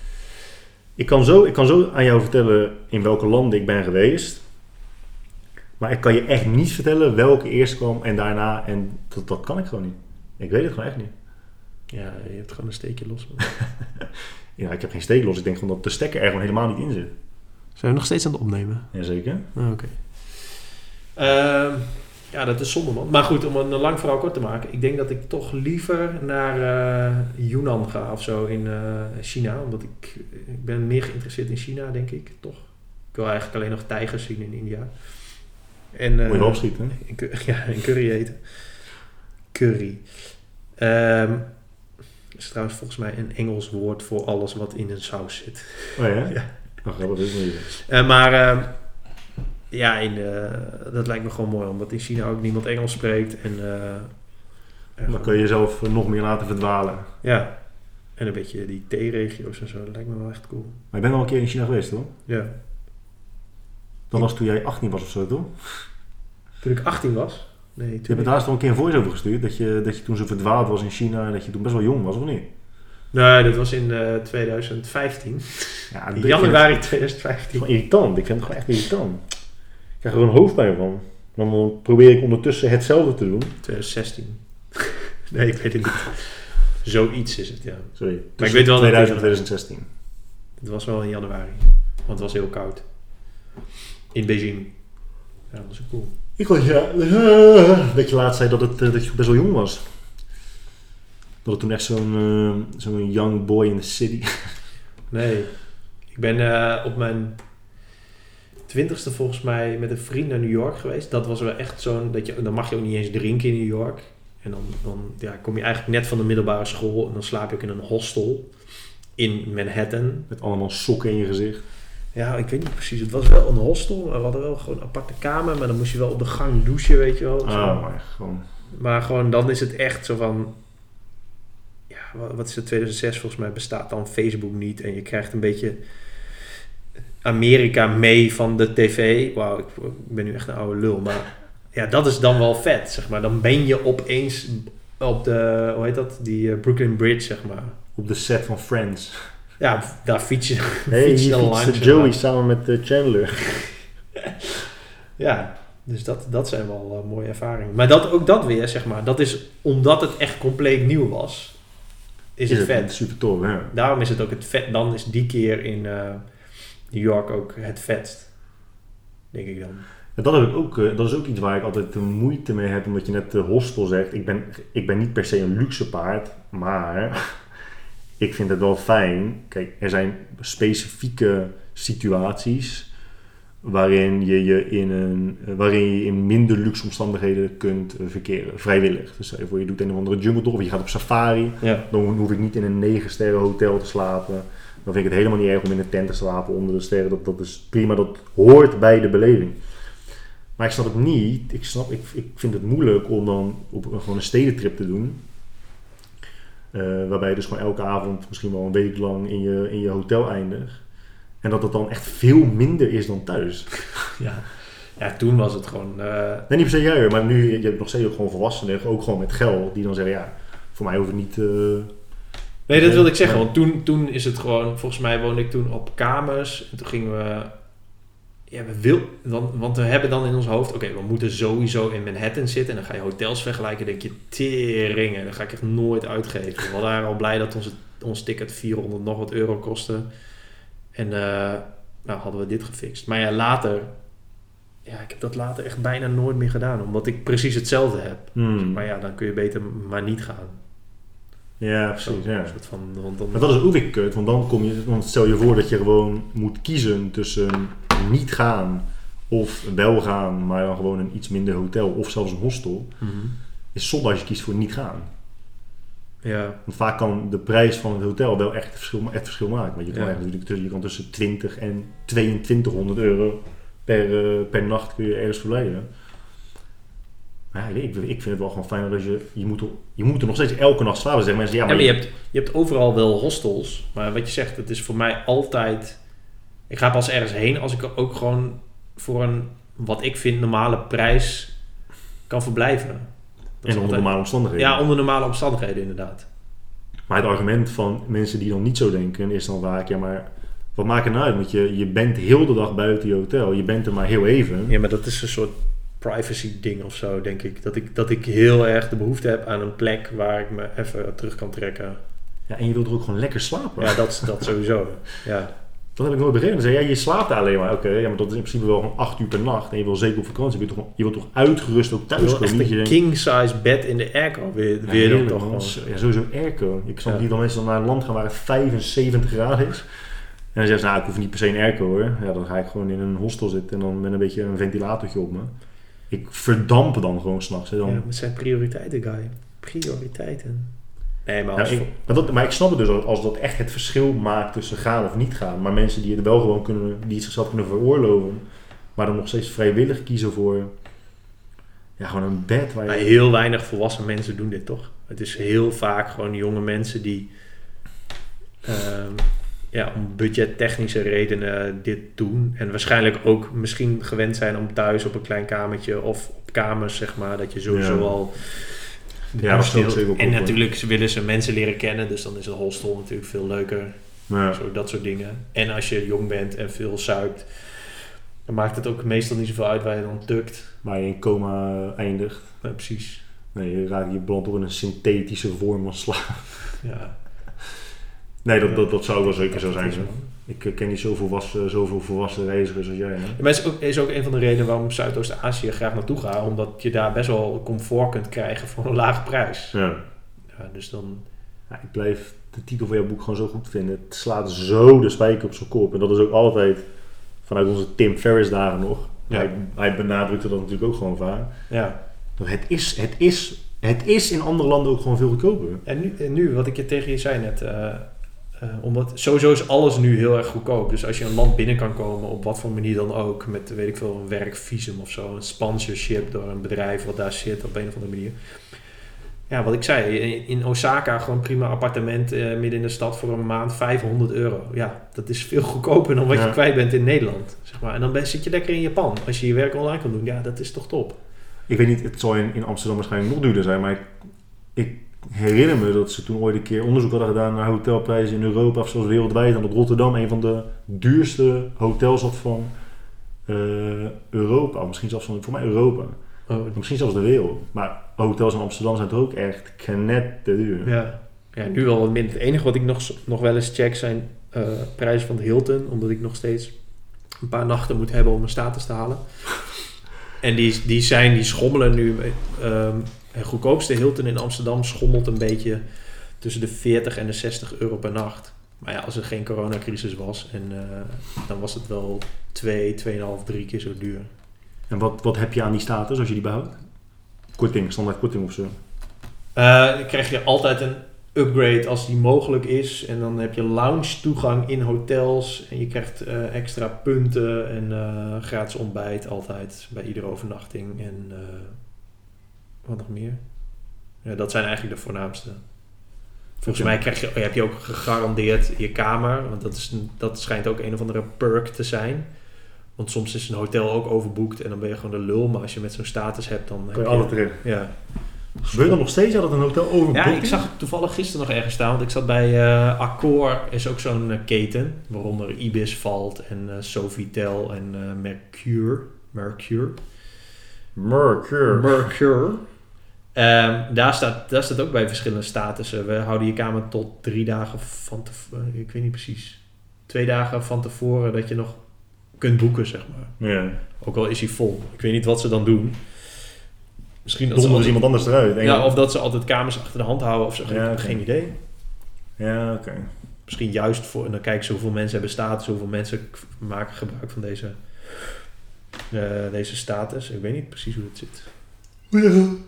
Ik kan, zo, ik kan zo aan jou vertellen in welke landen ik ben geweest. Maar ik kan je echt niet vertellen welke eerst kwam en daarna. En dat, dat kan ik gewoon niet. Ik weet het gewoon echt niet. Ja, je hebt gewoon een steekje los. Ja, ik heb geen steek los. Ik denk gewoon dat de stekker er gewoon helemaal niet in zit. Zijn we nog steeds aan het opnemen? Jazeker. Ah, Oké. Ehm, ja, dat is zonde man. Maar goed, om een lang verhaal kort te maken. Ik denk dat ik toch liever naar eh, Yunnan ga of zo in eh, China. Omdat ik, ik ben meer geïnteresseerd in China, denk ik. Toch? Ik wil eigenlijk alleen nog tijgers zien in India. En, eh, Moet je wel opschieten. en ja, en curry eten. Curry. Ehm is trouwens volgens mij een Engels woord voor alles wat in een saus zit. Oh ja? Ja. Oh, grappig, dat is niet. Eh, maar ehm, ja, in, eh, dat lijkt me gewoon mooi, omdat in China ook niemand Engels spreekt. En, eh, en Dan kun je jezelf eh, nog meer laten verdwalen. Ja, en een beetje die theeregio's en zo, dat lijkt me wel echt cool. Maar je bent al een keer in China geweest, toch? Ja. Dat was toen jij 18 was of zo, toch? Toen ik 18 was? Nee, Je hebt daar toch een keer een voice over gestuurd. Dat je, dat je toen zo verdwaald was in China en dat je toen best wel jong was, of niet? Nee, dat was in eh 2015. Ja, In ik vind het januari 2015. gewoon irritant. Ik vind het gewoon echt irritant. Ik krijg er gewoon hoofdpijn van. Dan probeer ik ondertussen hetzelfde te doen. 2016. nee, ik weet het niet. Zoiets is het, ja. Sorry. Maar ik weet wel dat 2000 en het- 2016. Het was wel in januari. Want het was heel koud. In Beijing. Ja, dat was ook cool. Ik was ja, eh, dat je laatst zei dat, het, eh, dat je best wel jong was. Dat het toen echt zo'n eh, zo'n young boy in the city. Nee. Ik ben eh, op mijn twintigste volgens mij met een vriend naar New York geweest. Dat was wel echt zo'n... Dat je, dan mag je ook niet eens drinken in New York. En dan, dan ja, kom je eigenlijk net van de middelbare school. En dan slaap je ook in een hostel. In Manhattan. Met allemaal sokken in je gezicht. Ja, ik weet niet precies. Het was wel een hostel. Maar we hadden wel gewoon een aparte kamer. Maar dan moest je wel op de gang douchen, weet je wel. Zo. Ah, maar gewoon. Maar gewoon dan is het echt zo van... Ja, wa- wat is het? 2006 volgens mij bestaat dan Facebook niet. En je krijgt een beetje Amerika mee van de tv. Wauw, ik, ik ben nu echt een oude lul. Maar ja, dat is dan wel vet, zeg maar. Dan ben je opeens op de... Hoe heet dat? Die eh, Brooklyn Bridge, zeg maar. Op de set van Friends. Ja, daar fiets je, Hey, fiets je dan langs. Joey samen met eh, Chandler. Ja, dus dat, dat zijn wel eh, mooie ervaringen. Maar dat, ook dat weer, zeg maar. Dat is omdat het echt compleet nieuw was. Is, het vet. Super tof, ja. Daarom is het ook het vet. Dan is die keer in eh, New York ook het vetst. Denk ik dan. Ja, dat, heb ik ook, dat is ook iets waar ik altijd de moeite mee heb, omdat je net de hostel zegt. Ik ben, ik ben niet per se een luxe paard, maar ik vind het wel fijn. Kijk, er zijn specifieke situaties waarin je je in, een, waarin je in minder luxe omstandigheden kunt eh, verkeren, vrijwillig. Dus voor, je doet een of andere jungle tour of je gaat op safari. Ja. Dan hoef ik niet in een 9 sterren hotel te slapen. Dan vind ik het helemaal niet erg om in een tent te slapen onder de sterren. Dat, dat is prima, dat hoort bij de beleving. Maar ik snap het niet. Ik, snap, ik, ik vind het moeilijk om dan op een, gewoon een stedentrip te doen. Eh, waarbij je dus gewoon elke avond misschien wel een week lang in je, in je hotel eindigt. En dat het dan echt veel minder is dan thuis. Ja. ja, toen was het gewoon... eh, Nee, niet per se jij, maar nu je hebt nog steeds ook gewoon volwassenen, ook gewoon met geld, die dan zeggen, ja, voor mij hoeft het niet... eh, Nee, dat wilde ik zeggen. Want toen, toen is het gewoon... Volgens mij woonde ik toen op kamers. En toen gingen we... Ja, we wil, dan, want we hebben dan in ons hoofd... Oké, we moeten sowieso in Manhattan zitten. En dan ga je hotels vergelijken. denk je, teringen. Dat ga ik echt nooit uitgeven. We waren al blij dat onze, ons ticket 400 nog wat euro kostte. En eh, nou hadden we dit gefixt. Maar ja, later... Ja, ik heb dat later echt bijna nooit meer gedaan. Omdat ik precies hetzelfde heb. hmm. Maar ja, dan kun je beter maar niet gaan. Ja, precies, Zo, ja. soort van, want dan, Maar dat is ook weer kut, want dan kom je, want stel je voor dat je gewoon moet kiezen tussen niet gaan of wel gaan, maar dan gewoon een iets minder hotel of zelfs een hostel. Mhm. Is zonde als je kiest voor niet gaan. Ja. Want vaak kan de prijs van het hotel wel echt het verschil, echt verschil maken. Want je kan, Ja. natuurlijk tussen, je kan tussen 20 en 2200 euro per, eh, per nacht kun je ergens verblijven. Maar ja, ik, ik vind het wel gewoon fijn dat je, je moet, er- je moet er nog steeds elke nacht slapen. Zeggen mensen, ja, Ja, maar, maar je hebt, je hebt overal wel hostels. Maar wat je zegt, het is voor mij altijd... Ik ga pas ergens heen als ik er ook gewoon voor een, wat ik vind, normale prijs kan verblijven. Dat en onder altijd- normale omstandigheden. Ja, onder normale omstandigheden inderdaad. Maar het argument van mensen die dan niet zo denken is dan vaak, ja maar wat maakt het nou uit? Want je, je bent heel de dag buiten je hotel. Je bent er maar heel even. Ja, maar dat is een soort privacy ding of zo, denk ik. Dat ik, dat ik heel erg de behoefte heb aan een plek waar ik me even terug kan trekken. Ja, en je wilt er ook gewoon lekker slapen. Ja, dat, dat sowieso. Ja. Dat heb ik nooit begrepen. Ze zei, ja, je slaapt daar alleen maar. Oké, ja, maar dat is in principe wel gewoon acht uur per nacht. En je wil zeker op vakantie. Je wilt toch, je wilt toch uitgerust ook thuis komen. echt een king-size bed in de airco weer, ja, weer heerlijk, toch. Ja, sowieso airco. Ik snap Ja. niet dat mensen dan naar een land gaan waar het 75 graden is. En dan zeggen ze, nou, ik hoef niet per se een airco hoor. Ja, dan ga ik gewoon in een hostel zitten en dan met een beetje een ventilatortje op me. Ik verdamp dan gewoon s'nachts. Dan, Ja, het zijn prioriteiten, guy. Prioriteiten. Nee, maar Ja, als... ik, maar, dat, maar ik snap het dus als, als dat echt het verschil maakt tussen gaan of niet gaan. Maar mensen die het wel gewoon kunnen, die het zichzelf kunnen veroorloven, maar dan nog steeds vrijwillig kiezen voor ja, gewoon een bed waar je. Maar heel weinig volwassen mensen doen dit toch? Het is heel vaak gewoon jonge mensen die ehm, ja, om budgettechnische redenen dit doen. En waarschijnlijk ook misschien gewend zijn om thuis op een klein kamertje of op kamers, zeg maar, dat je sowieso Ja. al. Ja, dat scheelt zeker ook En natuurlijk willen ze mensen leren kennen, dus dan is een hostel natuurlijk veel leuker. Ja. Zo, dat soort dingen. En als je jong bent en veel zuipt, dan maakt het ook meestal niet zoveel uit waar je dan tukt. Waar je in coma eindigt. Ja, precies. Nee, je raakt je belandt op in een synthetische vorm van slaap. Ja. Nee, dat, dat, dat zou wel zeker zo zijn. Wel. Ik eh, ken niet zoveel volwassen, zoveel volwassen reizigers als jij. Hè? Maar het is ook, is ook een van de redenen waarom Zuidoost-Azië graag naartoe ga. Omdat je daar best wel comfort kunt krijgen voor een lage prijs. Ja. Ja, dus dan... Ja, ik blijf de titel van jouw boek gewoon zo goed vinden. Het slaat zo de spijker op zijn kop. En dat is ook altijd vanuit onze Tim Ferriss dagen nog. Ja. Hij, hij benadrukte dat natuurlijk ook gewoon vaak. Ja. Het is, het, is, het is in andere landen ook gewoon veel goedkoper. En nu, en nu wat ik je tegen je zei net... eh, eh, omdat sowieso is alles nu heel erg goedkoop. Dus als je een land binnen kan komen, op wat voor manier dan ook, met weet ik veel, een werkvisum of zo, een sponsorship door een bedrijf wat daar zit op een of andere manier. Ja, wat ik zei, in Osaka gewoon prima appartement eh, midden in de stad voor een maand 500 euro. Ja, dat is veel goedkoper dan wat Ja. je kwijt bent in Nederland. Zeg maar. En dan ben, zit je lekker in Japan. Als je je werk online kan doen, ja, dat is toch top. Ik weet niet, het zal in, in Amsterdam waarschijnlijk nog duurder zijn. Maar ik, ik herinner me dat ze toen ooit een keer onderzoek hadden gedaan naar hotelprijzen in Europa of zelfs wereldwijd. En dat Rotterdam een van de duurste hotels had van eh, Europa. Misschien zelfs van, voor mij Europa. Oh, Misschien zelfs de wereld. Maar hotels in Amsterdam zijn toch ook echt knetterduur. Ja. ja, nu wel wat minder. Het enige wat ik nog, nog wel eens check zijn eh, prijzen van de Hilton. Omdat ik nog steeds een paar nachten moet hebben om mijn status te halen. En die, die zijn, die schommelen nu. ehm, het goedkoopste Hilton in Amsterdam schommelt een beetje tussen de 40 en de 60 euro per nacht. Maar ja, als er geen coronacrisis was, en, eh, dan was het wel 2, 2,5, 3 keer zo duur. En wat, wat heb je aan die status als je die behoudt? Korting, standaard korting of zo. Eh, dan krijg je altijd een upgrade als die mogelijk is. En dan heb je lounge toegang in hotels. En je krijgt eh, extra punten en eh, gratis ontbijt altijd bij iedere overnachting. En eh, wat nog meer? Ja, dat zijn eigenlijk de voornaamste. Volgens mij krijg je, heb je ook gegarandeerd je kamer. Want dat, is dat schijnt ook een of andere perk te zijn. Want soms is een hotel ook overboekt en dan ben je gewoon de lul. Maar als je met zo'n status hebt, dan heb je altijd erin. Ja, Gebeurt dat nog steeds dat een hotel overboekt ja, ik zag het toevallig gisteren nog ergens staan. Want ik zat bij eh Accor, is ook zo'n eh, keten. Waaronder Ibis valt en eh, Sofitel en Mercure. Mercure. Mercure. Mercure. Ehm, daar, staat, daar staat ook bij verschillende statussen. We houden je kamer tot drie dagen van tevoren. Ik weet niet precies. Twee dagen van tevoren dat je nog kunt boeken, zeg maar. Ja. Ook al is hij vol. Ik weet niet wat ze dan doen. Misschien dat ze altijd, iemand anders eruit. ja, of dat ze altijd kamers achter de hand houden of zo. Ja, ik heb oké. geen idee. Ja, oké. Misschien juist voor, en dan kijken ze hoeveel mensen hebben status, hoeveel mensen maken gebruik van deze, eh, deze status. Ik weet niet precies hoe het zit. Ja.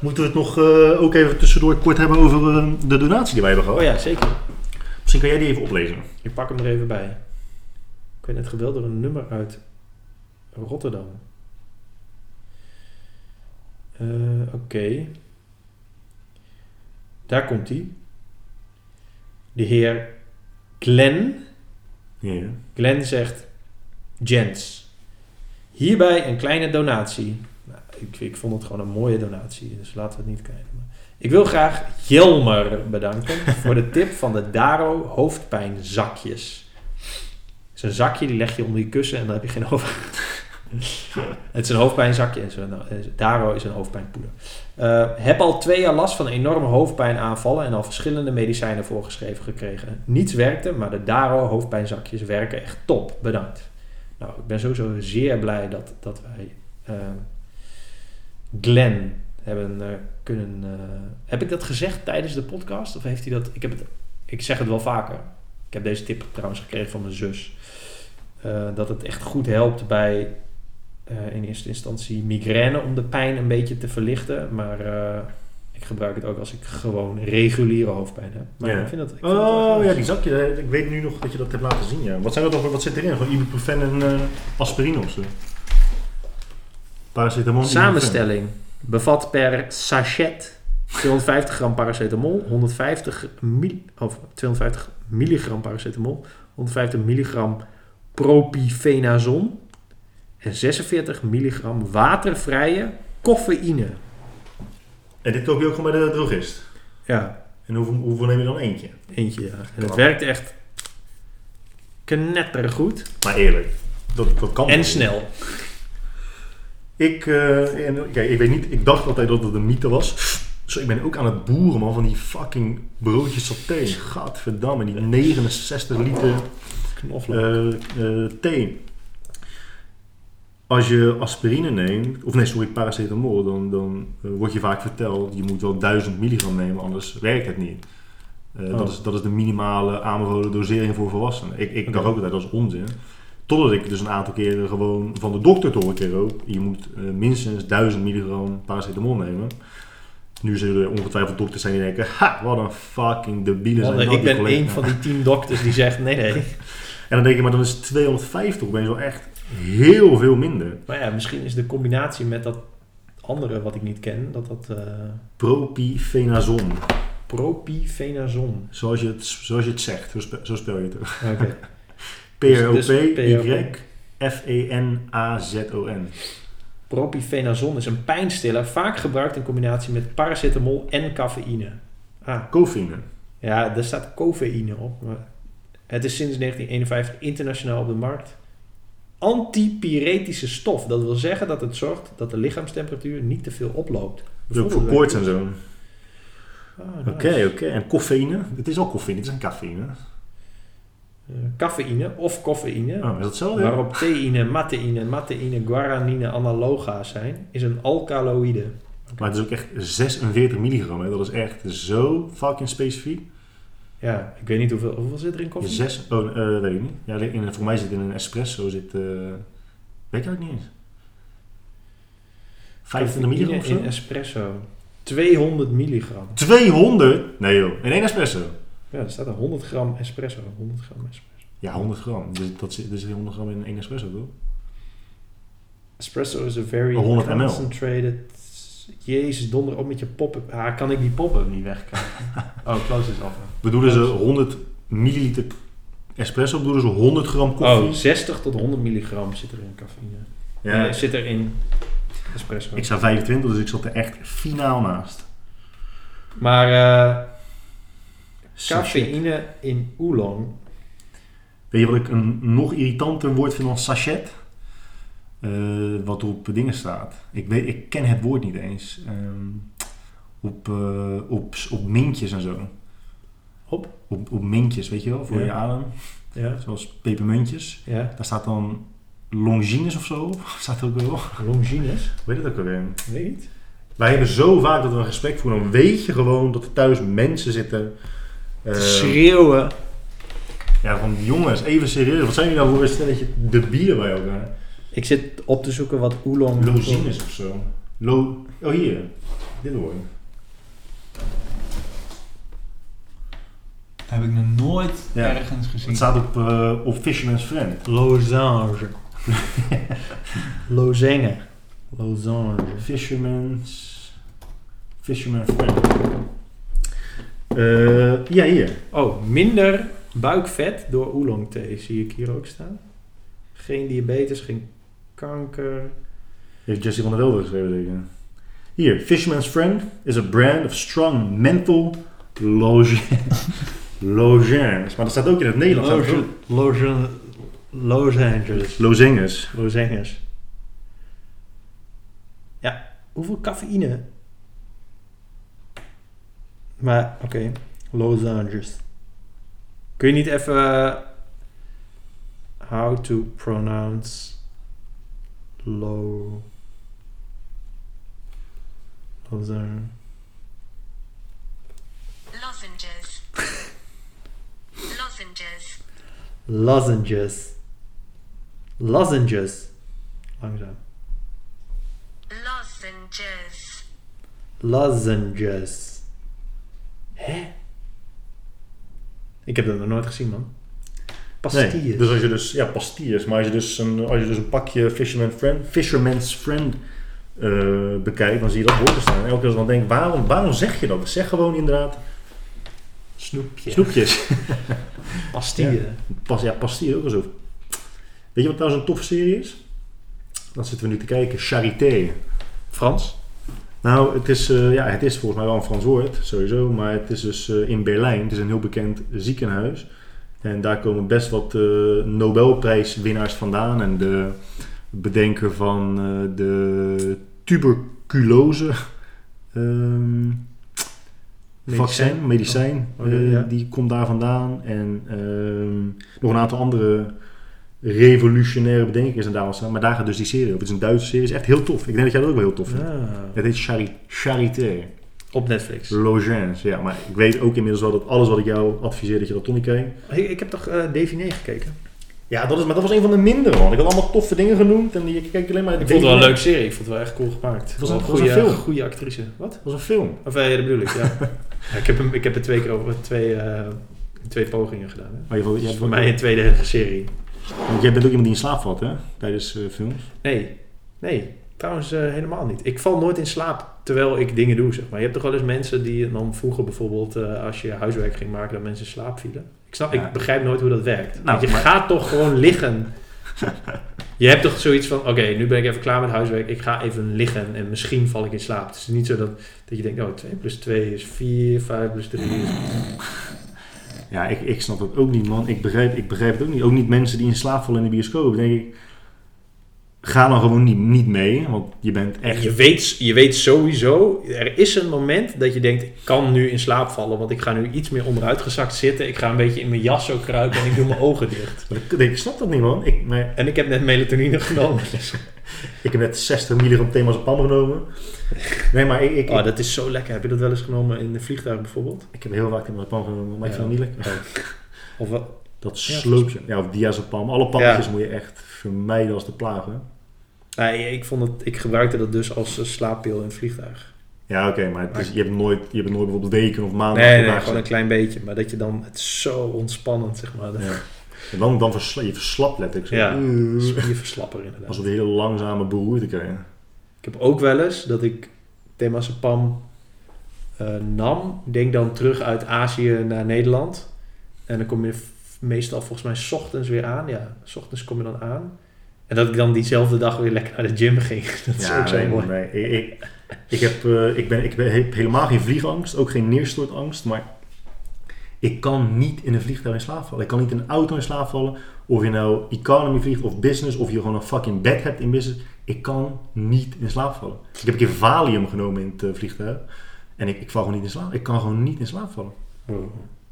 Moeten we het nog eh, ook even tussendoor kort hebben over eh, de donatie die wij hebben gehad? Oh ja, zeker. Misschien kan jij die even oplezen. Ik pak hem er even bij. Ik werd net gebeld door een nummer uit Rotterdam. Eh, Oké. Daar komt hij. De heer Glenn. Ja, ja. Glenn zegt: Jens, hierbij een kleine donatie. Ik, vond het gewoon een mooie donatie, dus laten we het niet kijken. Ik wil graag Jelmer bedanken voor de tip van de Daro hoofdpijnzakjes. Het is een zakje, die leg je onder je kussen en dan heb je geen hoofd. het is een hoofdpijnzakje en zo. nou, eh, Daro is een hoofdpijnpoeder. Eh, heb al twee jaar last van enorme hoofdpijnaanvallen en al verschillende medicijnen voorgeschreven gekregen. Niets werkte, maar de Daro hoofdpijnzakjes werken echt top. Bedankt. Nou, ik ben sowieso zeer blij dat, dat wij eh, Glenn hebben eh, kunnen. eh, heb ik dat gezegd tijdens de podcast? Of heeft hij dat? Ik, heb het, ik zeg het wel vaker. Ik heb deze tip trouwens gekregen van mijn zus. Eh, dat het echt goed helpt bij in eerste instantie migraine om de pijn een beetje te verlichten. Maar ik gebruik het ook als ik gewoon reguliere hoofdpijn heb. Maar Ja. ik vind dat. Ik vind Oh ja, die zakje. Ik weet nu nog dat je dat hebt laten zien. Ja. Wat, zijn dat wat zit erin? Gewoon ibuprofen en eh, aspirine of zo? Paracetamol. Samenstelling bevat per sachet 250 gram paracetamol, 150, mil, of 250 milligram paracetamol, 150 milligram propifenazon en 46 milligram watervrije cafeïne. En dit koop je ook gewoon bij de drogist. Ja, En hoeveel, hoeveel neem je dan eentje? eentje ja. En het werkt echt knettergoed Maar eerlijk, dat, dat kan en snel. Ik, en, kijk, ik weet niet, ik dacht altijd dat het een mythe was. Dus ik ben ook aan het boeren man van die fucking broodjes saté. Gadverdamme, die 69 liter eh, thee. Als je aspirine neemt, of nee, sorry, paracetamol, dan, dan wordt je vaak verteld, je moet wel 1000 milligram nemen, anders werkt het niet. Eh, Oh. dat, is, dat is de minimale aanbevolen dosering voor volwassenen. Ik, ik dacht ook altijd, dat is onzin. Totdat ik dus een aantal keren gewoon van de dokter te horen kreeg ook, je moet eh, minstens 1000 milligram paracetamol nemen. Nu zullen er ongetwijfeld dokters zijn die denken, ha, wat een fucking debiele zijn dat, ik ben collega's." een van die tien dokters die zegt nee nee. En dan denk je, maar dan is 250 opeens wel echt heel veel minder. Maar ja, misschien is de combinatie met dat andere wat ik niet ken, dat dat eh Propifenazon. propifenazon. Zoals je het, zoals je het zegt, zo, spe- zo spel je het. Oké. P-R-O-P-Y-F-E-N-A-Z-O-N. Propifenazon is een pijnstiller, vaak gebruikt in combinatie met paracetamol en cafeïne. Ah, Cofine. ja, daar staat cofeïne op. Maar het is sinds 1951 internationaal op de markt. Antipiretische stof. Dat wil zeggen dat het zorgt dat de lichaamstemperatuur niet te veel oploopt. Dus ook voor koorts en zo. Ah, Oké, oké. En cafeïne? Het is al cafeïne, het is een cafeïne. Eh, cafeïne of cafeïne. Oh, dat? Waarop theïne, matheïne, matheïne, guaranine analoga zijn, is een alkaloïde. Maar het is ook echt 46 milligram, hè. dat is echt zo fucking specifiek. Ja, ik weet niet hoeveel, hoeveel zit er in koffie? Zes, oh, eh, weet ik niet. Ja, in, voor mij zit in een espresso, zit, eh, weet je dat niet eens. 25 milligram of zo? in espresso. 200 milligram. 200? Nee joh, in één espresso. Ja, er staat er 100 gram espresso. 100 gram espresso. Ja, 100 gram. Dus dat zit, er zit 100 gram in één espresso, toch? Espresso is a very Oh, 100 ml. concentrated... Jezus, donder op met je pop-up. Ah, kan ik die pop-up niet wegkrijgen? oh, close is af. Bedoelen ze 100 milliliter espresso, bedoelen ze 100 gram koffie? Oh, 60 tot 100 milligram zit er in cafeïne. ja, Nee, zit er in espresso. ik zou 25, dus ik zat er echt finaal naast. Maar Sachet. Cafeïne in oolong. Weet je wat ik een nog irritanter woord vind dan sachet? Eh, wat op dingen staat. Ik, weet, ik ken het woord niet eens. Ehm, op, eh, op, op mintjes en zo. Op? Op, op mintjes, weet je wel, voor Ja. je adem. Ja. Zoals pepermuntjes. Ja. Daar staat dan longines of zo op. Staat er ook wel. Longines. Weet je dat ook alweer? Weet je niet? Wij hebben zo vaak dat we een gesprek voeren. Dan weet je gewoon dat er thuis mensen zitten. Eh, Te schreeuwen. ja, van jongens, even serieus. Wat zijn jullie nou voor een stelletje debielen bij elkaar? Ik zit op te zoeken wat oolong... Longines of zo. Lo oh, hier. Dit hoor. Heb ik nog nooit Ja. ergens gezien. Het staat op, eh, op Fisherman's Friend. Losange. Lozenge. Losange. Fisherman's... Fisherman's Friend. Eh, ja, hier. Oh, minder buikvet door oolong thee zie ik hier ook staan. Geen diabetes, geen kanker. Heeft Jesse van der Velde geschreven, denk ik. Hier. Fisherman's Friend is a brand of strong menthol loge- lozenges. Maar dat staat ook in het Nederlands. er Angeles. Lozenges. Lozenges. Ja, hoeveel cafeïne? Maar, oké. Los Angeles. Kun je niet even... eh, how to pronounce... Low... Los Angeles. Lozenges. Lozenges. Lozenges. Lozenges. Langzaam. Lozenges. Lozenges. Hè? Ik heb dat nog nooit gezien, man. Pastilles. Nee, dus als je dus, ja, pastilles. Maar als je dus een, als je dus een pakje Fisherman Friend, Fisherman's Friend eh, bekijkt, dan zie je dat woord staan. En elke keer als ik dan denk, waarom, waarom zeg je dat? Zeg gewoon inderdaad Snoepje. snoepjes. Pastilles. Pas, ja, pastille ook. Weet je wat trouwens een toffe serie is? Dat zitten we nu te kijken. Charité. Frans? Nou, het is, eh, ja, het is volgens mij wel een Frans woord, sowieso. Maar het is dus eh, in Berlijn. Het is een heel bekend ziekenhuis. En daar komen best wat eh, Nobelprijswinnaars vandaan. En de bedenker van de tuberculose ehm, vaccin, medicijn, Oh, ja. die komt daar vandaan. En ehm, nog een aantal andere revolutionaire bedenkers en daar al staan. Maar daar gaat dus die serie over. Het is een Duitse serie. Het is echt heel tof. Ik denk dat jij dat ook wel heel tof vindt. Ah, Het heet Chari- Charité. op Netflix. Logens, ja. Maar ik weet ook inmiddels wel dat alles wat ik jou adviseer, dat je dat toch niet kijkt. Ik, ik heb toch Deviné gekeken? Ja, dat is, maar dat was een van de mindere, man. Ik had allemaal toffe dingen genoemd en die keek alleen maar... Ik vond het wel een leuke serie. Ik vond het wel echt cool gemaakt. een- was een goede, film. goede actrice. Wat? Dat was een film. Of eh, ja, dat bedoel ik, ja. ja ik, heb hem, ik heb er twee keer over, twee, eh, twee pogingen gedaan. Hè. Maar je, Dus jij, voor mij een tweedelige serie. Want jij bent ook iemand die in slaap valt, hè? Tijdens eh, films. Nee, nee. Trouwens eh, helemaal niet. Ik val nooit in slaap terwijl ik dingen doe, zeg maar. Je hebt toch wel eens mensen die dan vroeger bijvoorbeeld, eh, als je huiswerk ging maken, dat mensen in slaap vielen. Ik, snap, Ja. ik begrijp nooit hoe dat werkt. Nou, Want je maar- gaat toch gewoon liggen. Je hebt toch zoiets van, oké, nu ben ik even klaar met huiswerk. Ik ga even liggen en misschien val ik in slaap. Het is niet zo dat, dat je denkt, oh, 2 plus 2 is 4, 5 plus 3 is... Ja, ik, ik snap dat ook niet, man. Ik begrijp, ik begrijp het ook niet. Ook niet mensen die in slaap vallen in de bioscoop. Denk ik, ga dan gewoon niet, niet mee. Want je bent echt... Je weet, je weet sowieso, er is een moment dat je denkt, ik kan nu in slaap vallen, want ik ga nu iets meer onderuitgezakt zitten. Ik ga een beetje in mijn jas zo kruipen en ik doe mijn ogen dicht. Maar ik, ik snap dat niet, man. Ik, maar, En ik heb net melatonine genomen. ik heb net 60 milligram themazepam genomen. Nee, maar ik, ik, Oh, dat is zo lekker. Heb je dat wel eens genomen in een vliegtuig bijvoorbeeld? ik heb heel vaak themazepam genomen, maar ik Ja. vind het niet lekker. Of wat? Dat sloopt je. Ja, of diazepam. Alle Ja. moet je echt vermijden als de plaag, hè? Nee, ik, vond het, ik gebruikte dat dus als eh, slaappil in het vliegtuig. Ja, oké, maar het is, Maar- je, hebt nooit, je hebt nooit bijvoorbeeld weken of maanden... Nee, nee, gewoon een klein beetje. Maar dat je dan, het is zo ontspannend, zeg maar. Ja. En dan, dan versla, je verslapt letterlijk zo. Ja. Uh, spierverslapper inderdaad. Alsof je heel langzame beroerte krijgt. Ik heb ook wel eens dat ik temazepam eh nam. Denk dan terug uit Azië naar Nederland. En dan kom je meestal volgens mij 's ochtends weer aan. Ja, s ochtends kom je dan aan. En dat ik dan diezelfde dag weer lekker naar de gym ging. Dat is ook zo nee, mooi. nee. Ik, ik, ik, heb, eh, ik, ben, ik ben, heb helemaal geen vliegangst, ook geen neerstortangst, maar ik kan niet in een vliegtuig in slaap vallen. Ik kan niet in een auto in slaap vallen. Of je nou economy vliegt of business, of je gewoon een fucking bed hebt in business. Ik kan niet in slaap vallen. Ik heb een keer Valium genomen in het eh, vliegtuig. En ik, ik val gewoon niet in slaap. Ik kan gewoon niet in slaap vallen. Wow.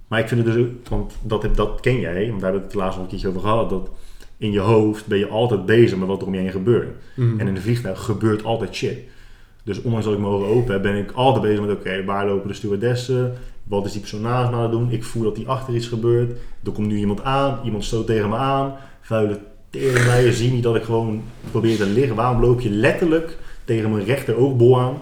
Maar ik vind het dus ook, want dat, heb- dat ken jij, want daar hebben we het laatst nog een keertje over gehad, dat in je hoofd ben je altijd bezig met wat er om je heen gebeurt. Mm. En in een vliegtuig gebeurt altijd shit. Dus ondanks dat ik mijn ogen open heb, ben ik altijd bezig met, oké, waar lopen de stewardessen? Wat is die persoon naast me aan het doen? Ik voel dat die achter iets gebeurt. Er komt nu iemand aan, iemand stoot tegen me aan. Vuile teringleier, zie niet dat ik gewoon probeer te liggen. Waarom loop je letterlijk tegen mijn rechter oogbol aan.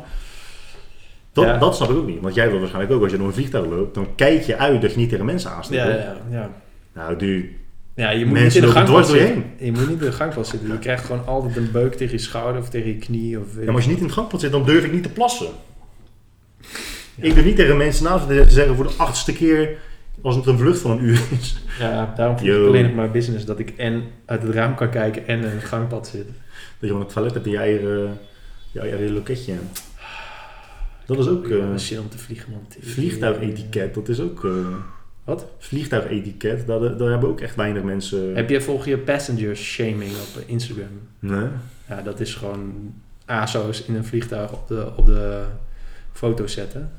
Dat, Ja. dat snap ik ook niet. Want jij wil waarschijnlijk ook, als je door een vliegtuig loopt, dan kijk je uit dat je niet tegen mensen aansteekt. Ja, ja, ja. Nou, dude. Ja, je moet Mensen niet in de door je zitten. Je moet niet in de gangpad zitten. Je krijgt gewoon altijd een beuk tegen je schouder of tegen je knie. Of, Ja, maar als je niet in het gangpad zit, dan durf ik niet te plassen. Ik durf niet tegen mensen naast te zeggen voor de achtste keer als het een vlucht van een uur is. Ja, daarom vind ik Yo. alleen nog maar business dat ik en uit het raam kan kijken en in het gangpad zit. Dat je gewoon het toilet hebt in je eigen, je eigen loketje. Dat is ook eh, zin om te vliegen, man. vliegtuigetiket. Dat is ook... eh, Wat? Vliegtuigetiket, daar, daar hebben ook echt weinig mensen... Heb je volg je passenger shaming op Instagram? Nee? Ja, dat is gewoon ASO's in een vliegtuig op de, op de foto zetten.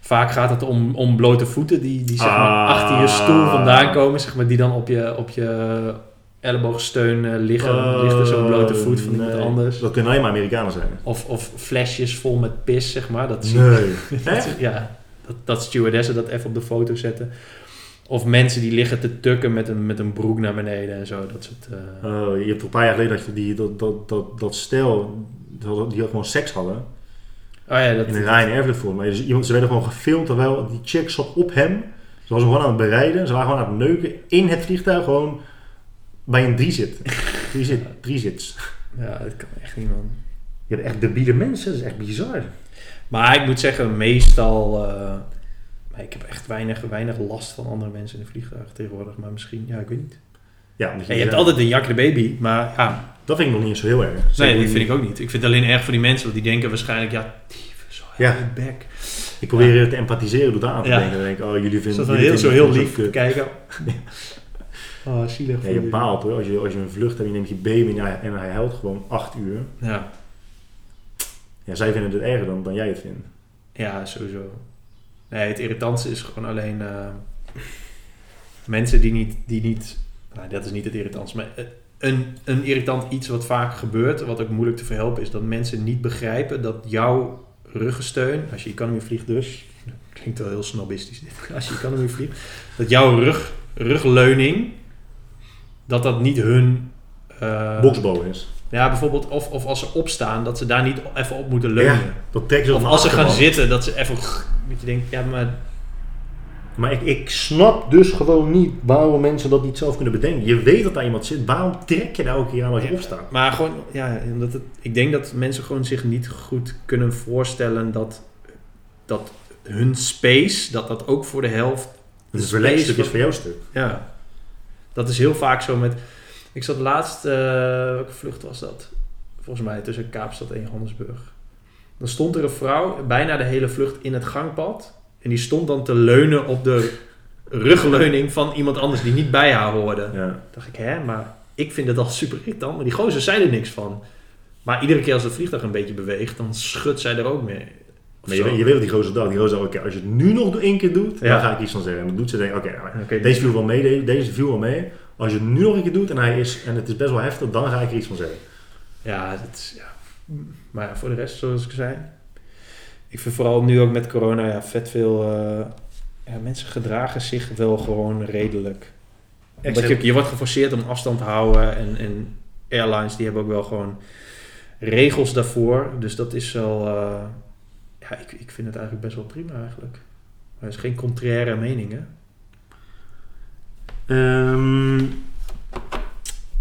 Vaak gaat het om, om blote voeten die, die zeg maar Ah. achter je stoel vandaan komen, zeg maar, die dan op je, op je elleboogsteun liggen. Dan ligt er zo'n blote voet van iemand Oh, anders. Dat kunnen alleen maar Amerikanen zijn. Of, of flesjes vol met pis, zeg maar. Dat zie Nee. dat, Echt? ja, dat, dat stewardessen dat even op de foto zetten. Of mensen die liggen te tukken met een, met een broek naar beneden en zo. Dat soort... eh, Oh, je hebt een paar jaar geleden dat je die, dat, dat, dat, dat stel, die hadden die gewoon seks hadden. Oh ja, dat... In een Ryanair voor mij. Dus iemand, ze werden gewoon gefilmd terwijl die chick zat op hem. Ze was hem gewoon aan het bereiden. Ze waren gewoon aan het neuken in het vliegtuig. Gewoon bij een driezit. Driezit, driezits. Ja, dat kan echt niet, man. Je hebt echt debiele mensen. Dat is echt bizar. Maar ik moet zeggen, meestal... maar ik heb echt weinig, weinig last van andere mensen in een vliegtuig tegenwoordig. Maar misschien, ja, ik weet niet. Ja, Ja, je hebt altijd een jak de baby, maar ja... Dat vind ik nog niet eens zo heel erg. Nee, dat vind ik ook niet. Ik vind het alleen erg voor die mensen, want die denken waarschijnlijk... Ja, zo Ja. ja. bek. Ik probeer te empathtiseren door daar aan te Ja. denken. Dan denk ik, oh, jullie vinden... jullie heel, zo heel het lief te kijken? Oh, zielig. Ja, je baalt hoor. Als je, als je een vlucht hebt en je neemt je baby en hij, en hij huilt gewoon acht uur. Ja. Ja, zij vinden het erger dan, dan jij het vindt. Ja, sowieso. Nee, het irritantste is gewoon alleen eh, mensen die niet, die niet, nou dat is niet het irritantste, maar eh, een, een irritant iets wat vaak gebeurt, wat ook moeilijk te verhelpen is, dat mensen niet begrijpen dat jouw ruggensteun, als je economy vliegt dus, klinkt wel heel snobistisch dit, als je economy vliegt, dat jouw rug, rugleuning, dat dat niet hun... Boksbal is. ja, bijvoorbeeld, of, of als ze opstaan, dat ze daar niet even op moeten leunen. Ja, Dat trekken ze Of als ze gaan zitten, dat ze even... Dat je denkt, ja, maar... Maar ik, ik snap dus gewoon niet waarom mensen dat niet zelf kunnen bedenken. Je weet dat daar iemand zit. Waarom trek je daar elke keer aan als je opstaat? Maar gewoon, ja, omdat het, ik denk dat mensen gewoon zich niet goed kunnen voorstellen dat, dat hun space, dat dat ook voor de helft... Het space verlengstuk is voor jouw stuk. Ja, dat is heel vaak zo met... Ik zat laatst, eh, welke vlucht was dat? Volgens mij tussen Kaapstad en Johannesburg. Dan stond er een vrouw, bijna de hele vlucht in het gangpad. En die stond dan te leunen op de rugleuning van iemand anders die niet bij haar hoorde. Ja. dacht ik, hè, maar ik vind het al super irritant. Maar die gozer zei er niks van. Maar iedere keer als het vliegtuig een beetje beweegt, dan schudt zij er ook mee. Maar je, je weet wat die gozer dacht. Die gozer oké, als je het nu nog één keer doet, dan ga ik iets van zeggen. En dan doet ze denk oké, deze viel wel mee, deze, viel wel mee. Als je het nu nog een keer doet en, hij is, en het is best wel heftig, dan ga ik er iets van zeggen. Ja, dat is, ja. Maar ja, voor de rest, zoals ik zei. Ik vind vooral nu ook met corona, ja, vet veel... eh, ja, mensen gedragen zich wel gewoon redelijk. Omdat je, je wordt geforceerd om afstand te houden. En, en airlines, die hebben ook wel gewoon regels daarvoor. Dus dat is wel... eh, ja, ik, ik vind het eigenlijk best wel prima eigenlijk. Maar het is geen contraire mening, hè? Ehm,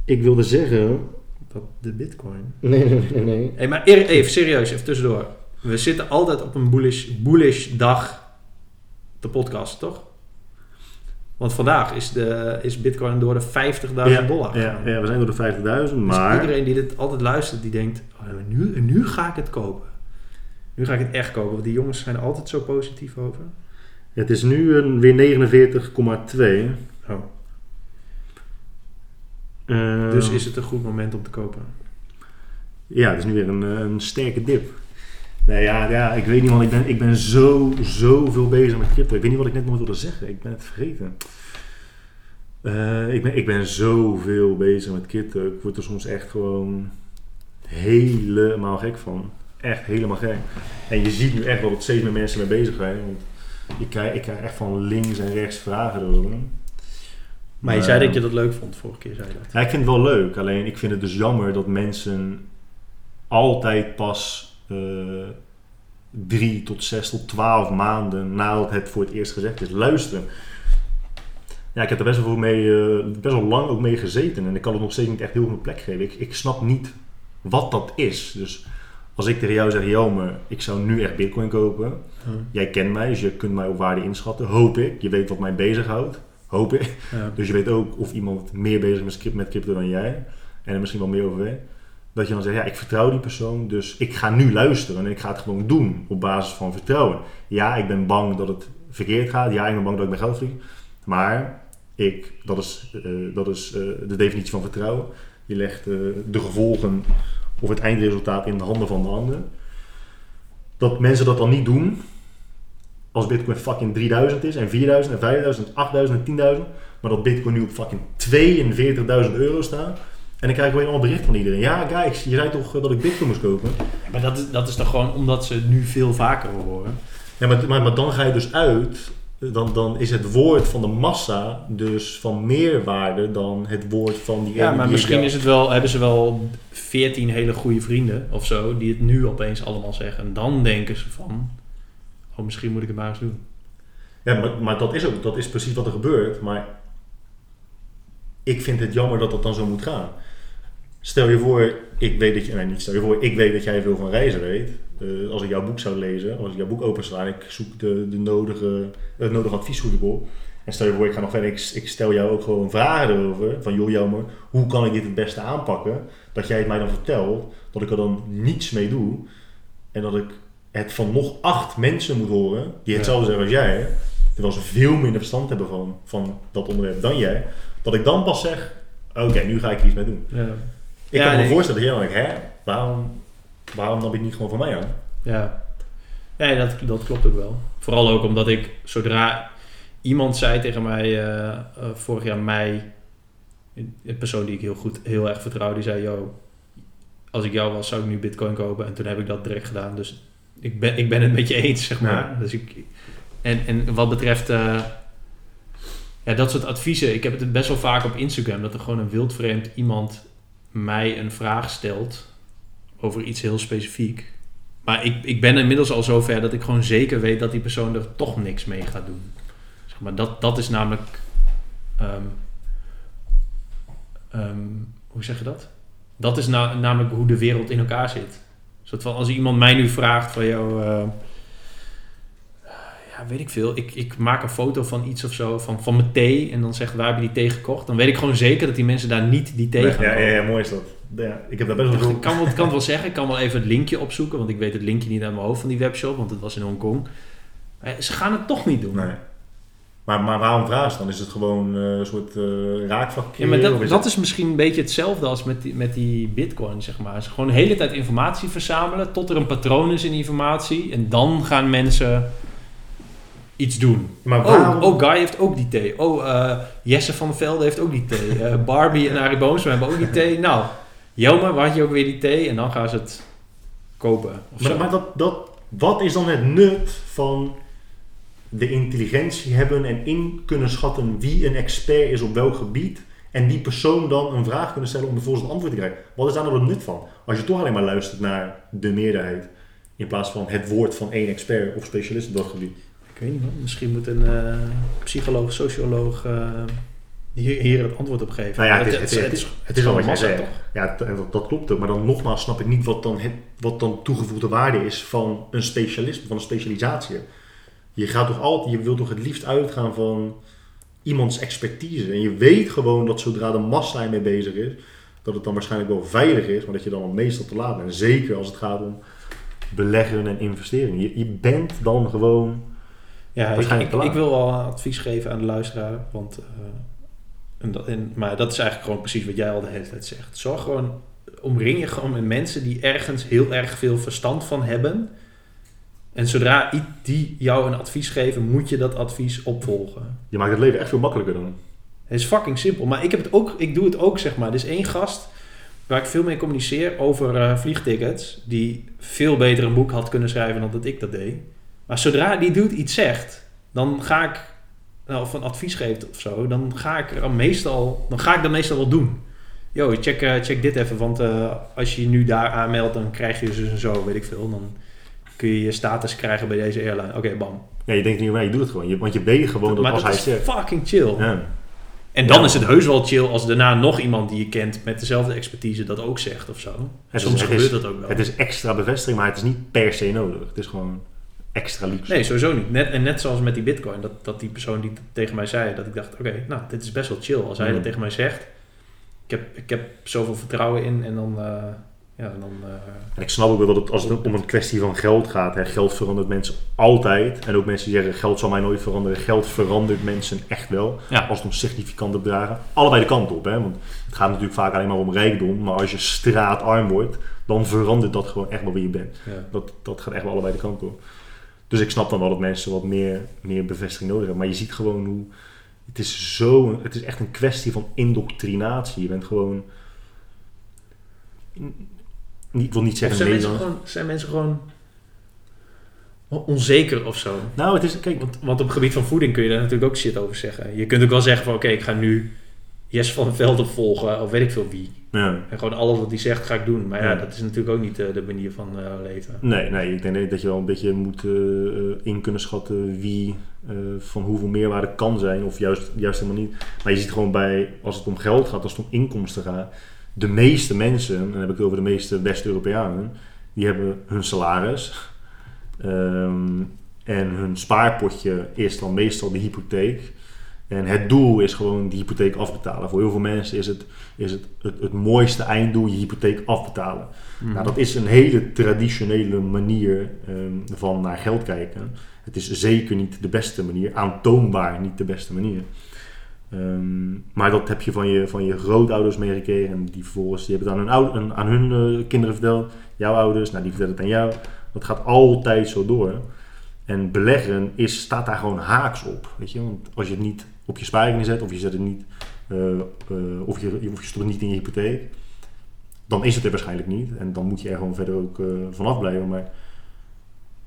ik wilde zeggen... Dat de bitcoin... Nee, nee, nee, nee. Hey, maar even serieus, even tussendoor. We zitten altijd op een bullish, bullish dag de podcast, toch? Want vandaag is, de, is Bitcoin door de 50.000 dollar Ja, ja, we zijn door de 50.000, Dus maar... iedereen die dit altijd luistert, die denkt, oh, nu, nu ga ik het kopen. Nu ga ik het echt kopen, want die jongens zijn altijd zo positief over. Het is nu een, weer 49,2. Oh. Eh, Dus is het een goed moment om te kopen. Ja, het is nu weer een, eh, een sterke dip. Nee, ja, ja, ik weet niet, man. Ik ben, ik ben zo, zoveel bezig met crypto. Ik weet niet wat ik net nog wilde zeggen. Ik ben het vergeten. Eh, ik, ben, ik ben zoveel bezig met crypto. Ik word er soms echt gewoon helemaal gek van. Echt helemaal gek. En je ziet nu echt wel dat steeds meer mensen mee bezig zijn. Want ik krijg, ik krijg echt van links en rechts vragen erover. Maar je zei dat je dat leuk vond, vorige keer zei je dat. Ja, ik vind het wel leuk. Alleen ik vind het dus jammer dat mensen altijd pas eh, drie tot zes tot twaalf maanden nadat het voor het eerst gezegd is luisteren. Ja, ik heb er best wel, mee, eh, best wel lang ook mee gezeten en ik kan het nog steeds niet echt heel veel plek geven. Ik, ik snap niet wat dat is. Dus als ik tegen jou zeg, Jelmer, ik zou nu echt bitcoin kopen. Jij kent mij, dus je kunt mij op waarde inschatten, hoop ik. Je weet wat mij bezighoudt, hoop ik. Ja. Dus je weet ook of iemand meer bezig is met crypto dan jij. En er misschien wel meer over weet. Dat je dan zegt, ja, ik vertrouw die persoon, dus ik ga nu luisteren en ik ga het gewoon doen op basis van vertrouwen. Ja, ik ben bang dat het verkeerd gaat. Ja, ik ben bang dat ik mijn geld verlies. Maar ik, dat is, eh, dat is eh, de definitie van vertrouwen. Je legt eh, de gevolgen of het eindresultaat in de handen van de ander. Dat mensen dat dan niet doen, als Bitcoin fucking 3000 is en 4000 en 5000 en 8000 en 10.000, maar dat Bitcoin nu op fucking 42.000 euro staat. En dan krijg ik weer allemaal bericht van iedereen. Ja, guys, je zei toch eh, dat ik Bitcoin moest kopen? Maar dat is, dat is toch gewoon omdat ze het nu veel vaker horen. Ja, maar, maar, maar dan ga je dus uit, dan, dan is het woord van de massa dus van meer waarde dan het woord van die Ja, maar misschien is het wel, hebben ze wel 14 hele goede vrienden of zo, die het nu opeens allemaal zeggen. En dan denken ze van, oh misschien moet ik het maar eens doen. Ja, maar, maar dat is ook, dat is precies wat er gebeurt. Maar ik vind het jammer dat dat dan zo moet gaan. Stel je voor, ik weet dat je, nee niet stel je voor, ik weet dat jij veel van reizen weet. Eh, als ik jouw boek zou lezen, als ik jouw boek opensla en ik zoek de, de nodige, het nodige advies goed op. En stel je voor, ik ga nog verder, ik, ik stel jou ook gewoon vragen erover. Van joh, jammer, hoe kan ik dit het beste aanpakken? Dat jij het mij dan vertelt, dat ik er dan niets mee doe. En dat ik het van nog acht mensen moet horen, die Ja. hetzelfde zeggen als jij. Terwijl ze veel minder verstand hebben van, van dat onderwerp dan jij. Dat ik dan pas zeg, oké, nu ga ik er iets mee doen. Ja, Ik Ja, kan me voorstellen dat jij dan denkt, hè, waarom, waarom nam je het niet gewoon van mij aan? ja. ja dat, dat klopt ook wel. Vooral ook omdat ik, zodra iemand zei tegen mij eh, eh, vorig jaar mei, een persoon die ik heel goed, heel erg vertrouw, die zei, yo, als ik jou was, zou ik nu bitcoin kopen. En toen heb ik dat direct gedaan. Dus ik ben, ik ben het met je eens, zeg maar. Ja. Dus ik, en, en wat betreft eh, ja, dat soort adviezen, ik heb het best wel vaak op Instagram, dat er gewoon een wildvreemd iemand mij een vraag stelt over iets heel specifiek. Maar ik, ik ben inmiddels al zover dat ik gewoon zeker weet dat die persoon er toch niks mee gaat doen. Zeg maar, dat, dat is namelijk. ehm, ehm, hoe zeg je dat? Dat is na- namelijk hoe de wereld in elkaar zit. Van, als iemand mij nu vraagt van jou. eh, ja, weet ik veel. Ik, ik maak een foto van iets of zo, van, van mijn thee. En dan zegt waar heb je die thee gekocht? Dan weet ik gewoon zeker dat die mensen daar niet die thee gaan ja, ja, mooi is dat. Ja, ik heb daar best wel veel... Ik kan, het wel zeggen, ik kan wel even het linkje opzoeken, want ik weet het linkje niet uit mijn hoofd van die webshop, want het was in Hongkong. Eh, Ze gaan het toch niet doen. Nee. Maar, maar waarom vraag dan? Is het gewoon eh, een soort eh raakvlak? Ja, maar dat, is dat is misschien een beetje hetzelfde als met die, met die bitcoin, zeg maar. Ze gewoon de hele tijd informatie verzamelen tot er een patroon is in die informatie. En dan gaan mensen iets doen. Maar Oh, waarom... oh, Guy heeft ook die thee. Oh, Jesse van Velde heeft ook die thee. Barbie en Arie Boomsma hebben ook die thee. Nou, Jelmer, waar had je ook weer die thee? En dan gaan ze het kopen. Maar, maar dat, dat, wat is dan het nut van de intelligentie hebben en in kunnen schatten wie een expert is op welk gebied en die persoon dan een vraag kunnen stellen om vervolgens een antwoord te krijgen? Wat is daar nou het nut van? Als je toch alleen maar luistert naar de meerderheid in plaats van het woord van één expert of specialist op dat gebied. Ik weet niet man, misschien moet een eh, psycholoog, socioloog eh, hier, hier het antwoord op geven. Nou ja, het is, het, is, het, is, het is al wat jij massa, zegt. toch? Ja, dat, dat klopt ook. Maar dan nogmaals snap ik niet wat dan, het, wat dan toegevoegde waarde is van een specialist, van een specialisatie. Je gaat toch altijd, je wilt toch het liefst uitgaan van iemands expertise. En je weet gewoon dat zodra de massa ermee bezig is, dat het dan waarschijnlijk wel veilig is, maar dat je dan al meestal te laat bent. En zeker als het gaat om beleggen en investeringen. Je, je bent dan gewoon Ja, ik, Waarschijnlijk ik, te ik laat. wil wel advies geven aan de luisteraar. Want, eh, en dat, en, maar dat is eigenlijk gewoon precies wat jij al de hele tijd zegt. Zorg gewoon, omring je gewoon met mensen die ergens heel erg veel verstand van hebben. En zodra die jou een advies geven, moet je dat advies opvolgen. Je maakt het leven echt veel makkelijker dan. Het is fucking simpel. Maar ik, heb het ook, ik doe het ook, zeg maar. Er is één gast waar ik veel mee communiceer over eh, vliegtickets. Die veel beter een boek had kunnen schrijven dan dat ik dat deed. Maar zodra die dude iets zegt, dan ga ik, nou, of een advies geeft of zo, dan ga ik er meestal, dan ga ik dat meestal wel doen. yo, check, eh, check dit even, want eh, als je je nu daar aanmeldt, dan krijg je dus en zo, weet ik veel. Dan kun je je status krijgen bij deze airline. Oké, bam. Ja, je denkt niet, maar je doet het gewoon. Je, want je weet gewoon dat maar als dat hij is zegt... fucking chill. Ja. En dan Ja. is het heus wel chill als daarna nog iemand die je kent met dezelfde expertise dat ook zegt of zo. Het Soms is, gebeurt is, dat ook wel. Het is extra bevestiging, maar het is niet per se nodig. Het is gewoon extra luxe. Nee, sowieso niet. Net, en net zoals met die bitcoin, dat, dat die persoon die tegen mij zei, dat ik dacht, oké, nou, dit is best wel chill. Als hij Mm. dat tegen mij zegt, ik heb, ik heb zoveel vertrouwen in en dan, eh, ja, dan eh, En ik snap ook wel dat het, als het om een kwestie van geld gaat, hè, geld verandert mensen altijd. En ook mensen die zeggen, geld zal mij nooit veranderen. Geld verandert mensen echt wel. ja. Als het om significante bedragen. Allebei de kant op. Hè? Want het gaat natuurlijk vaak alleen maar om rijkdom. Maar als je straatarm wordt, dan verandert dat gewoon echt wel wie je bent. ja. Dat, dat gaat echt wel allebei de kant op. Dus ik snap dan wel dat mensen wat meer, meer bevestiging nodig hebben. Maar je ziet gewoon hoe... Het is, zo, het is echt een kwestie van indoctrinatie. Je bent gewoon... Ik wil niet zeggen zijn mensen, gewoon, zijn mensen gewoon onzeker of zo? Nou, het is... Kijk, Want, want op het gebied van voeding kun je daar natuurlijk ook shit over zeggen. Je kunt ook wel zeggen van, oké, ik ga nu Jes van Velden volgen, of weet ik veel wie. Ja. En gewoon alles wat hij zegt ga ik doen. Maar ja, Ja. dat is natuurlijk ook niet eh, de manier van eh, leven. Nee, nee, ik denk dat je wel een beetje moet eh, in kunnen schatten wie van hoeveel meerwaarde kan zijn, of juist, juist helemaal niet. Maar je ziet gewoon bij, als het om geld gaat, als het om inkomsten gaat, de meeste mensen, en dan heb ik het over de meeste West-Europeanen, die hebben hun salaris ehm, en hun spaarpotje is dan meestal de hypotheek. En het doel is gewoon die hypotheek afbetalen. Voor heel veel mensen is het, is het, het, het mooiste einddoel je hypotheek afbetalen. Nou, dat is een hele traditionele manier ehm, van naar geld kijken. Het is zeker niet de beste manier, aantoonbaar niet de beste manier. Ehm, maar dat heb je van je, van je grootouders meegekregen en die vervolgens die hebben het aan hun, oude, aan hun eh, kinderen verteld. Jouw ouders, nou die vertellen het aan jou. Dat gaat altijd zo door. En beleggen is, staat daar gewoon haaks op. Weet je? Want als je het niet op je spaarrekening zet of je zet het niet, eh, eh, of, je, of je stopt het niet in je hypotheek, dan is het er waarschijnlijk niet. En dan moet je er gewoon verder ook eh, vanaf blijven. Maar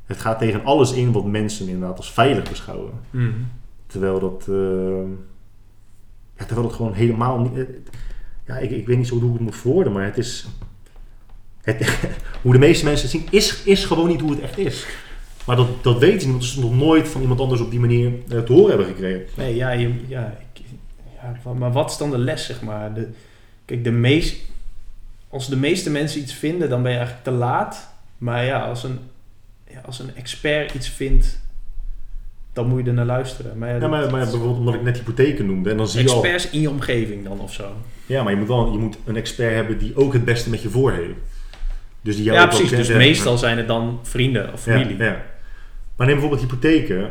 het gaat tegen alles in wat mensen inderdaad als veilig beschouwen. Mhm. Terwijl dat, ja, terwijl het gewoon helemaal niet. ja, ik, ik weet niet zo hoe ik het moet verwoorden, maar het is. Het, hoe de meeste mensen het zien, is, is gewoon niet hoe het echt is. Maar dat, dat weten ze niet, want ze nog nooit van iemand anders op die manier eh, te horen hebben gekregen. Nee, ja, je, ja, ik, ja, maar wat is dan de les, zeg maar? De, kijk, de meest, als de meeste mensen iets vinden, dan ben je eigenlijk te laat. Maar ja, als een, ja, als een expert iets vindt, dan moet je er naar luisteren. Maar ja, maar, bijvoorbeeld omdat ik net hypotheken noemde, en dan zie je al. experts in je omgeving dan of zo. Ja, maar je moet wel je moet een expert hebben die ook het beste met je voor heeft. Dus die jou Ja, precies. Dus meestal zijn het dan vrienden of familie. Ja, ja. Maar neem bijvoorbeeld hypotheken.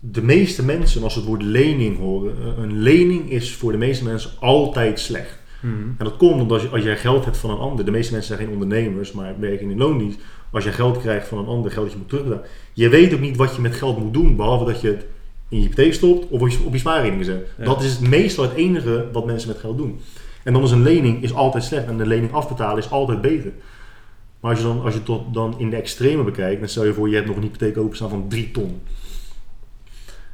De meeste mensen, als ze het woord lening horen, eh, een lening is voor de meeste mensen altijd slecht. Mhm. En dat komt omdat als, je, als jij geld hebt van een ander, de meeste mensen zijn geen ondernemers, maar werken in loondienst. Als je geld krijgt van een ander, geld dat je moet terugbetalen. Je weet ook niet wat je met geld moet doen, behalve dat je het in je hypotheek stopt of op je, op je spaarrekening zet. Ja. Dat is het meestal het enige wat mensen met geld doen. En dan is een lening is altijd slecht en de lening afbetalen is altijd beter. Maar als je dan, als je dan in de extreme bekijkt, dan stel je voor je hebt nog een hypotheek openstaan van 3 ton.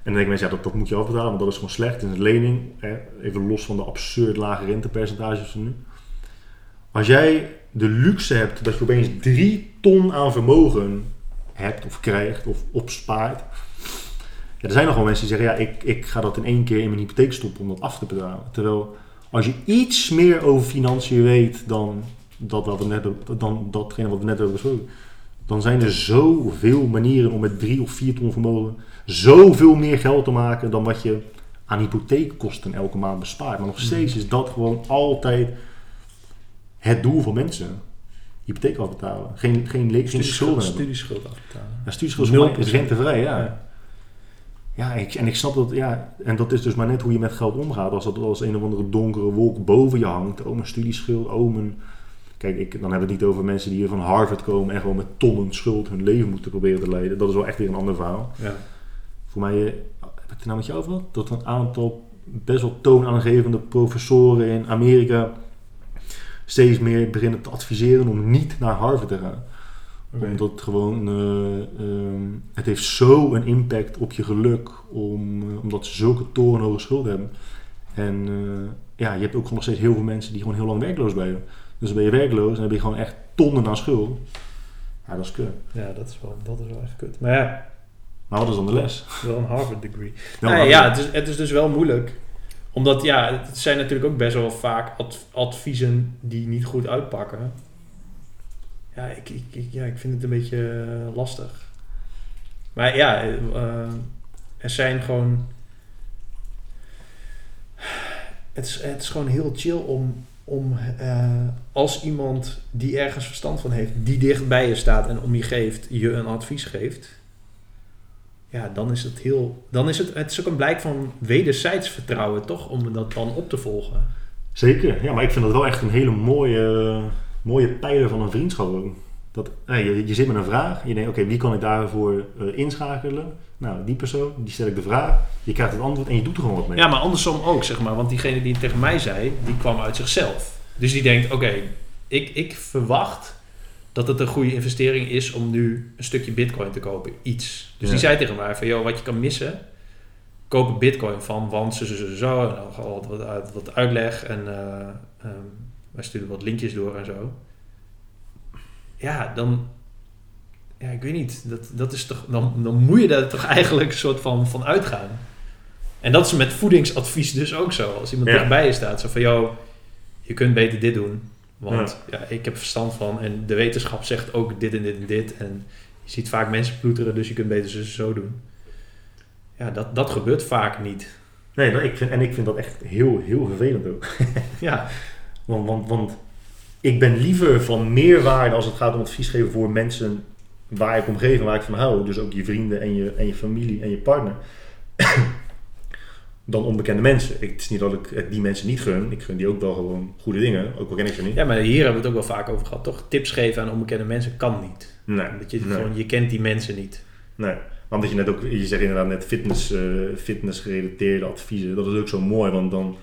En dan denken mensen, ja, dat, moet je afbetalen, want dat is gewoon slecht. Is een lening, hè, even los van de absurd lage rentepercentages van nu. Als jij de luxe hebt dat je opeens 3 ton aan vermogen hebt of krijgt of opspaart. Ja, er zijn nog wel mensen die zeggen, ja, ik, ik ga dat in één keer in mijn hypotheek stoppen om dat af te betalen. Terwijl als je iets meer over financiën weet dan, dat wat we net, dan datgene wat we net hebben besproken, dan zijn er zoveel manieren om met 3 of 4 ton vermogen zoveel meer geld te maken dan wat je aan hypotheekkosten elke maand bespaart. Maar nog steeds is dat gewoon altijd het doel van mensen. Hypotheek afbetalen. Geen, geen, geen schulden hebben. Studieschuld afbetalen. Ja, studieschuld is voor mij- is 0%. rentevrij, ja. Ja. Ja, ik, en ik snap dat, ja, en dat is dus maar net hoe je met geld omgaat. Als dat als een of andere donkere wolk boven je hangt. Oh, mijn studieschuld, oh, mijn... Kijk, ik, dan hebben we het niet over mensen die hier van Harvard komen en gewoon met tonnen schuld hun leven moeten proberen te leiden. Dat is wel echt weer een ander verhaal. Ja. Voor mij, eh, heb ik het nou met jou over gehad? Dat een aantal best wel toonaangevende professoren in Amerika steeds meer beginnen te adviseren om niet naar Harvard te gaan. Oké. Omdat het gewoon, eh, ehm, het heeft zo een impact op je geluk, om, eh, omdat ze zulke torenhoge schulden hebben. En ja, je hebt ook gewoon nog steeds heel veel mensen die gewoon heel lang werkloos blijven. Dus dan ben je werkloos en dan heb je gewoon echt tonnen aan schuld. Ja, dat is kut. Ja, dat is wel, dat is wel echt kut. Maar ja, Maar wat is dan de les? wel een Harvard degree. Nee, maar- ja, het is, het is dus wel moeilijk. Omdat, ja, het zijn natuurlijk ook best wel vaak ad- adviezen die niet goed uitpakken. Ja, ik, ik, ik- ja, ik vind het een beetje eh, lastig. Maar ja, eh, er zijn gewoon... Het is, het is gewoon heel chill om, om eh, als iemand die ergens verstand van heeft, die dicht bij je staat en om je geeft, je een advies geeft. Ja, dan is het heel. Dan is het, het is ook een blijk van wederzijds vertrouwen, toch? Om dat dan op te volgen. Zeker, ja, maar ik vind dat wel echt een hele mooie, mooie pijler van een vriendschap ook. Dat, hey, je, je zit met een vraag, je denkt, oké, wie kan ik daarvoor eh, inschakelen? Nou, die persoon, die stel ik de vraag, je krijgt het antwoord en je doet er gewoon wat mee. Ja, maar andersom ook, zeg maar. Want diegene die het tegen mij zei, die kwam uit zichzelf. Dus die denkt, oké, ik, ik verwacht dat het een goede investering is om nu een stukje bitcoin te kopen. Iets. Dus Ja. die zei tegen mij van, joh, wat je kan missen, koop een bitcoin van, want zo, zo, zo, zo. En dan wat, wat, uit- wat uitleg en ehm, wij sturen wat linkjes door en zo. Ja, dan... Ja, ik weet niet. Dat, dat is toch, dan, dan moet je daar toch eigenlijk een soort van, van uitgaan. En dat is met voedingsadvies dus ook zo. Als iemand Ja. dichtbij je staat, zo van, joh, je kunt beter dit doen. Want ja. ik heb er verstand van en de wetenschap zegt ook dit en dit en dit. En je ziet vaak mensen ploeteren, dus je kunt beter zo, zo doen. Ja, dat, dat gebeurt vaak niet. Nee, dat- ik vind, en ik vind dat echt heel, heel vervelend ook. Ja, Want, want, want ik ben liever van meerwaarde als het gaat om advies geven voor mensen waar ik om geef en waar ik van hou. Dus ook je vrienden en je, en je familie en je partner. dan onbekende mensen. Ik, het is niet dat ik die mensen niet gun. Ik gun die ook wel gewoon goede dingen. Ook al ken ik ze niet. ja, maar hier hebben we het ook wel vaak over gehad, toch? Tips geven aan onbekende mensen kan niet. Nee, Omdat je, nee, gewoon, je kent die mensen niet. nee. Want dat je net ook, je zegt inderdaad net fitness, eh, fitness gerelateerde adviezen. Dat is ook zo mooi, want dan,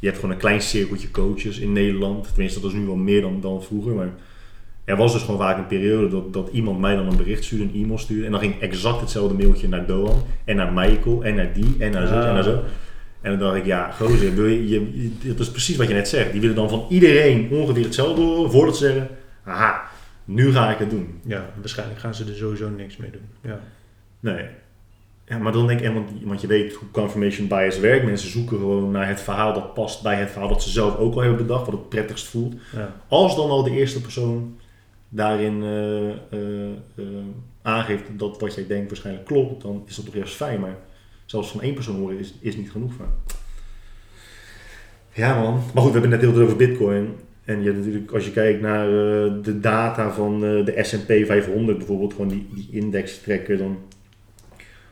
je hebt gewoon een klein cirkeltje coaches in Nederland. Tenminste, dat is nu wel meer dan, dan vroeger. Maar er was dus gewoon vaak een periode dat, dat iemand mij dan een bericht stuurde, een e-mail stuurde. En dan ging exact hetzelfde mailtje naar Doan en naar Michael en naar die en naar zo en naar zo. En dan dacht ik, ja, gozer, wil je, je, je- dat is precies wat je net zegt. Die willen dan van iedereen ongeveer hetzelfde horen voordat ze zeggen, aha, nu ga ik het doen. Ja, waarschijnlijk gaan ze er sowieso niks mee doen. Ja. Nee. Ja, maar dan denk ik, want, je weet hoe confirmation bias werkt. Mensen zoeken gewoon naar het verhaal dat past bij het verhaal dat ze zelf ook al hebben bedacht, wat het prettigst voelt. Ja. Als dan al de eerste persoon daarin eh, eh, eh, aangeeft dat wat jij denkt waarschijnlijk klopt, dan is dat toch juist fijn. Maar zelfs van één persoon horen is, is niet genoeg van. Ja man. Maar goed, we hebben het net heel veel over bitcoin. En je hebt natuurlijk, als je kijkt naar de data van de S&P 500 bijvoorbeeld, gewoon die, die index trekken, dan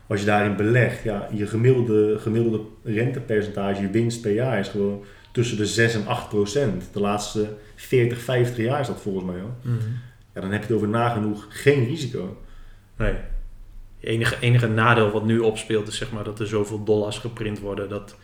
als je daarin belegt, ja, je gemiddelde, gemiddelde rentepercentage, je winst per jaar is gewoon tussen de 6 en 8 procent. De laatste 40, 50 jaar is dat volgens mij al. Mhm. Ja, dan heb je het over nagenoeg geen risico. Nee. Het enige, enige nadeel wat nu opspeelt is zeg maar dat er zoveel dollars geprint worden. Dat,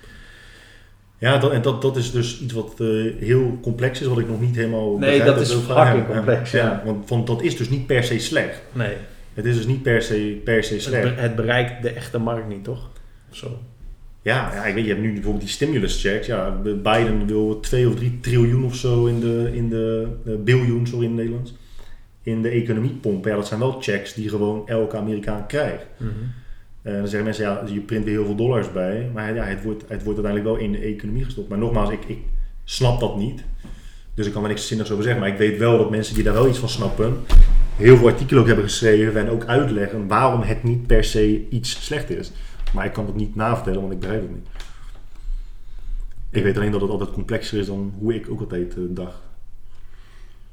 Ja, dat, en dat, dat is dus iets wat eh, heel complex is, wat ik nog niet helemaal Nee, begrijp. dat is ook fucking ja, complex, ja. want, want dat is dus niet per se slecht. nee, Het is dus niet per se, per se het, slecht. be- het bereikt de echte markt niet, toch? Of zo. Ja, ja, ik weet, je hebt nu bijvoorbeeld die stimulus checks. Ja, Biden wil 2 of 3 triljoen of zo in de, in de eh, biljoen, sorry in het Nederlands, in de economie pompen. Ja, dat zijn wel checks die gewoon elke Amerikaan krijgt. Eh, dan zeggen mensen, ja, je print weer heel veel dollars bij. Maar ja, het wordt, het wordt uiteindelijk wel in de economie gestopt. Maar nogmaals, ik, ik snap dat niet. Dus ik kan er niks zinnigs over zeggen. Maar ik weet wel dat mensen die daar wel iets van snappen, heel veel artikelen ook hebben geschreven en ook uitleggen waarom het niet per se iets slecht is. Maar ik kan het niet navertellen, want ik begrijp het niet. Ik weet alleen dat het altijd complexer is dan hoe ik ook altijd eh, dacht.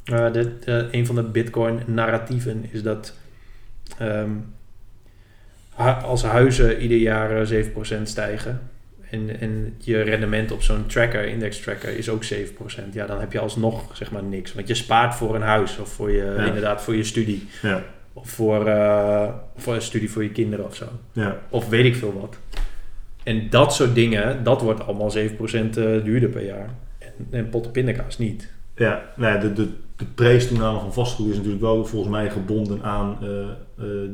Uh, de, een van de Bitcoin-narratieven is dat ehm, als huizen ieder jaar eh, 7% stijgen en, en je rendement op zo'n tracker, index tracker, is ook 7%, ja, dan heb je alsnog zeg maar niks. Want je spaart voor een huis of voor je, Ja. inderdaad voor je studie Ja, of voor, eh, voor een studie voor je kinderen of zo. ja, Of weet ik veel wat. En dat soort dingen, dat wordt allemaal 7% eh, duurder per jaar. En, en potten pindakaas niet. Ja, nou ja, de, de, de prijstoename van vastgoed is natuurlijk wel volgens mij gebonden aan eh, eh,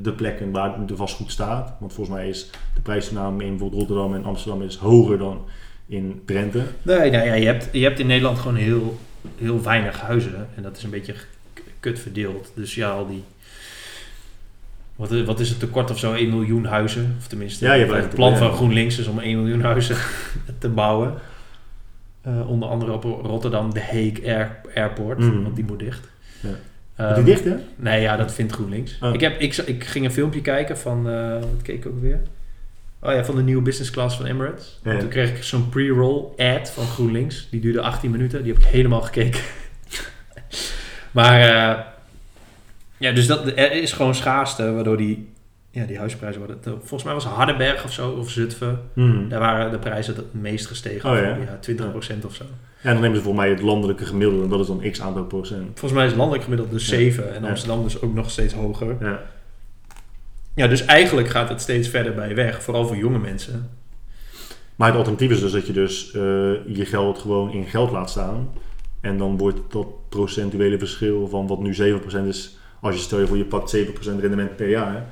de plekken waar de vastgoed staat. Want volgens mij is de prijstoename in bijvoorbeeld Rotterdam en Amsterdam is hoger dan in Drenthe. Nee, nou ja, je, hebt, je hebt in Nederland gewoon heel, heel weinig huizen. En dat is een beetje kut verdeeld. Dus ja, al die... Wat, is- wat is het tekort of zo? 1 miljoen huizen? Of tenminste, Ja, je hebt het plan van GroenLinks is om 1 miljoen huizen te bouwen. Eh, onder andere op Rotterdam, de Hague Air, Airport. Mhm. Want die moet dicht. Ja. Moet die dicht, hè? Nee, ja, dat vindt GroenLinks. Oh. Ik, heb, ik, ik ging een filmpje kijken van... eh, wat keek ik ook weer? Oh ja, van de nieuwe business class van Emirates. Ja, ja. Toen kreeg ik zo'n pre-roll ad van GroenLinks. Die duurde 18 minuten. Die heb ik helemaal gekeken. maar ja, dus dat, er is gewoon schaarste, waardoor die, ja, die huisprijzen worden... Volgens mij was Hardenberg of zo, of Zutphen. Mhm. Daar waren de prijzen het meest gestegen. Oh, van, ja? ja, 20% of zo. Ja, dan nemen ze voor mij het landelijke gemiddelde. En dat is dan x aantal procent. Volgens mij is landelijk gemiddeld dus Ja. 7. En Ja. Amsterdam dus ook nog steeds hoger. Ja. Ja, dus eigenlijk gaat het steeds verder bij weg. Vooral voor jonge mensen. Maar het alternatief is dus dat je dus eh, je geld gewoon in geld laat staan. En dan wordt dat procentuele verschil van wat nu 7% is, als je stel je voor je pakt 7% rendement per jaar.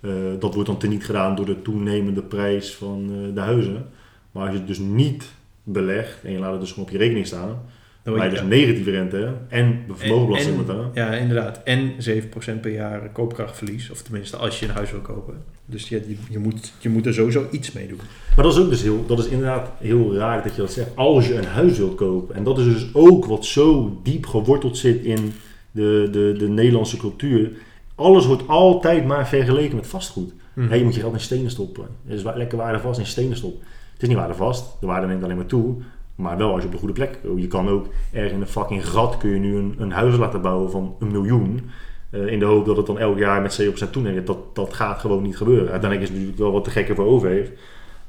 Eh, dat wordt dan teniet gedaan door de toenemende prijs van eh, de huizen. Maar als je het dus niet belegt en je laat het dus gewoon op je rekening staan, Dan maar je dus negatieve rente en vermogenbelasting En- betaalt. Ja, inderdaad. En 7% per jaar koopkrachtverlies. Of tenminste, als je een huis wil kopen. Dus je, je, je, moet, je moet er sowieso iets mee doen. Maar dat is ook dus heel, dat is inderdaad heel raar dat je dat zegt. Als je een huis wilt kopen. En dat is dus ook wat zo diep geworteld zit in de, de, de Nederlandse cultuur. Alles wordt altijd maar vergeleken met vastgoed. Hè, je moet je geld in stenen stoppen. Het is lekker waardevast in stenen stoppen. Het is niet waardevast. De waarde neemt alleen maar toe. Maar wel als je op de goede plek Je kan ook ergens in een fucking gat kun je nu een, een huis laten bouwen van een miljoen. eh, in de hoop dat het dan elk jaar met 7% toeneemt. Dat, dat gaat gewoon niet gebeuren. Uiteindelijk is het natuurlijk wel wat de gekke voor over heeft.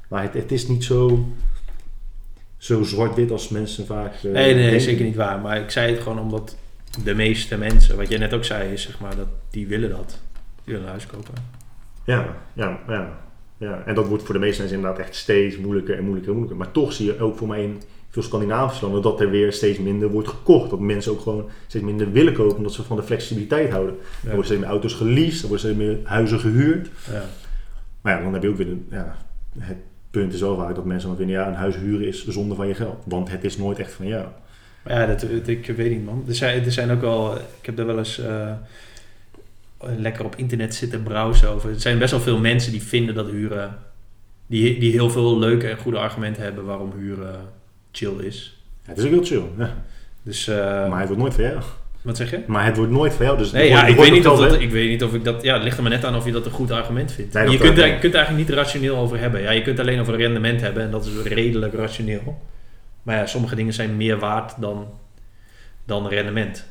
Maar het, het is niet zo, zo zwart-wit als mensen vaak. eh, Nee, nee, nee, denken. zeker niet waar. Maar ik zei het gewoon omdat de meeste mensen, wat jij net ook zei, is zeg maar dat die willen dat. Die willen een huis kopen. Ja, ja, ja, ja. En dat wordt voor de meeste mensen inderdaad echt steeds moeilijker en moeilijker en moeilijker. Maar toch zie je ook voor mij in veel Scandinavische landen dat er weer steeds minder wordt gekocht. Dat mensen ook gewoon steeds minder willen kopen omdat ze van de flexibiliteit houden. Er worden steeds meer auto's geleased, er worden steeds meer huizen gehuurd. Ja. Maar ja, dan heb je ook weer een, ja, het punt is wel vaak dat mensen dan vinden, ja, een huis huren is zonde van je geld. Want het is nooit echt van jou. Maar ja, dat, ik weet niet man. Er zijn, er zijn ook wel, ik heb daar wel eens eh, lekker op internet zitten browsen over. Er zijn best wel veel mensen die vinden dat huren, die, die heel veel leuke en goede argumenten hebben waarom huren chill is. Ja, het is ook heel chill. Ja. Dus, eh, maar het wordt nooit van jou. wat zeg je? Maar het wordt nooit van jou. Dus Nee, ja, ik weet, niet of dat, ik weet niet of ik dat... Ja, het ligt er maar net aan of je dat een goed argument vindt. Nee, je, kunt er, kunt er eigenlijk niet rationeel over hebben. Ja, je kunt alleen over rendement hebben en dat is redelijk rationeel. Maar ja, sommige dingen zijn meer waard dan, dan rendement.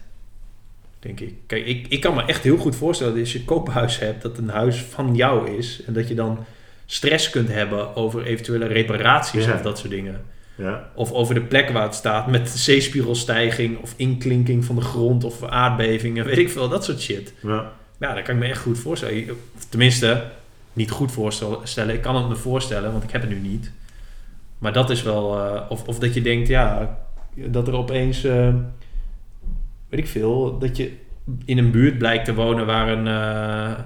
Denk ik. Kijk, ik, ik kan me echt heel goed voorstellen dat als je een koophuis hebt, dat een huis van jou is. En dat je dan stress kunt hebben over eventuele reparaties Ja. of dat soort dingen. Ja. Of over de plek waar het staat met zeespiegelstijging of inklinking van de grond of aardbevingen, weet ik veel, dat soort shit. Ja. Ja, dat kan ik me echt goed voorstellen. Of Tenminste, niet goed voorstellen. Ik kan het me voorstellen, want ik heb het nu niet. Maar dat is wel... eh, of, of dat je denkt, ja, dat er opeens... eh, weet ik veel, dat je in een buurt blijkt te wonen waar een... eh,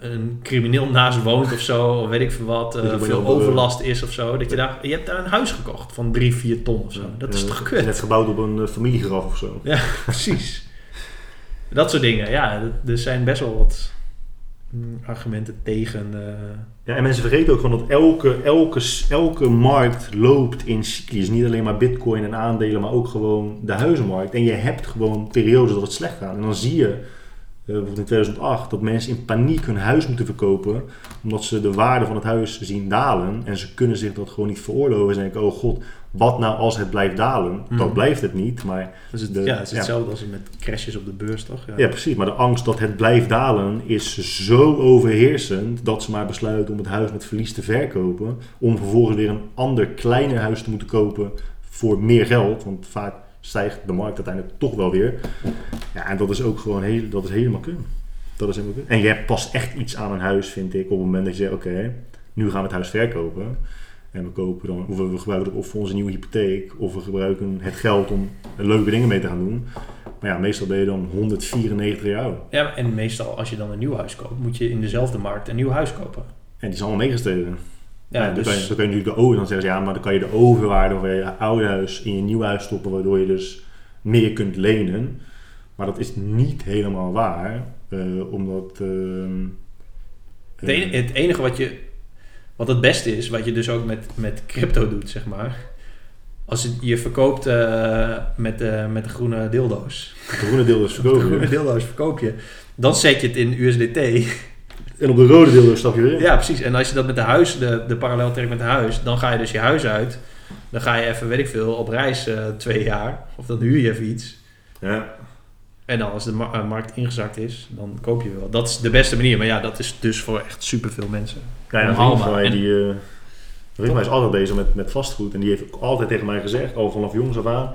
een crimineel naast woont of zo, of weet ik veel wat, bij veel overlast is of zo. Dat je daar, je hebt daar een huis gekocht van drie, vier ton of zo. Dat is toch kut? Net gebouwd op een familiegraf of zo. Ja, precies. Dat soort dingen, ja. dat- Er zijn best wel wat argumenten tegen. eh, Ja, en mensen vergeten ook van dat elke, elke, elke markt loopt in cyclus. Niet alleen maar bitcoin en aandelen, maar ook gewoon de huizenmarkt. En je hebt gewoon periodes dat het slecht gaat. En dan zie je, eh, bijvoorbeeld in 2008, dat mensen in paniek hun huis moeten verkopen. Omdat ze de waarde van het huis zien dalen. En ze kunnen zich dat gewoon niet veroorloven. Ze denken, oh god, wat nou als het blijft dalen? Mhm. Dat blijft het niet, maar is het, De- ja, het is ja. hetzelfde als met crashes op de beurs, toch? Ja, precies. Maar de angst dat het blijft dalen is zo overheersend dat ze maar besluiten om het huis met verlies te verkopen. Om vervolgens weer een ander kleiner huis te moeten kopen voor meer geld. Want vaak stijgt de markt uiteindelijk toch wel weer. Ja, en dat is ook gewoon heel, dat is helemaal kun. Dat is helemaal kun. En je hebt pas echt iets aan een huis, vind ik, op het moment dat je zegt, oké, nu gaan we het huis verkopen. En we kopen dan, of we gebruiken het of voor onze nieuwe hypotheek, of we gebruiken het geld om leuke dingen mee te gaan doen. Maar ja, meestal ben je dan 194 jaar oud. Ja, en meestal als je dan een nieuw huis koopt, moet je in dezelfde markt een nieuw huis kopen. En die is allemaal meegestegen. Ja, dan, dus, kan je, dan kun je natuurlijk de over, dan zeggen ze ja, maar dan kan je de overwaarde van je oude huis in je nieuw huis stoppen, waardoor je dus meer kunt lenen. Maar dat is niet helemaal waar, eh, omdat. ehm, het, enige, het enige wat je, wat het beste is, wat je dus ook met, met crypto doet, zeg maar. Als het, je verkoopt eh, met, de met de groene dildo's. de groene deel is De groene dildo's verkoop je. Dan zet je het in USDT. En op de rode deel dus stap je weer in. Ja, precies. En als je dat met de huis, de, de parallel trekt met de huis, dan ga je dus je huis uit. Dan ga je even, weet ik veel, op reis eh, twee jaar. Of dan huur je even iets. Ja. En dan als de ma- eh, markt ingezakt is, dan koop je wel. Dat is de beste manier. Maar ja, dat is dus voor echt superveel mensen. Ja, en een vriend van Onhaalbaar. mij, die, eh, vriend mij is altijd bezig met, met vastgoed. En die heeft ook altijd tegen mij gezegd, al vanaf jongs af aan.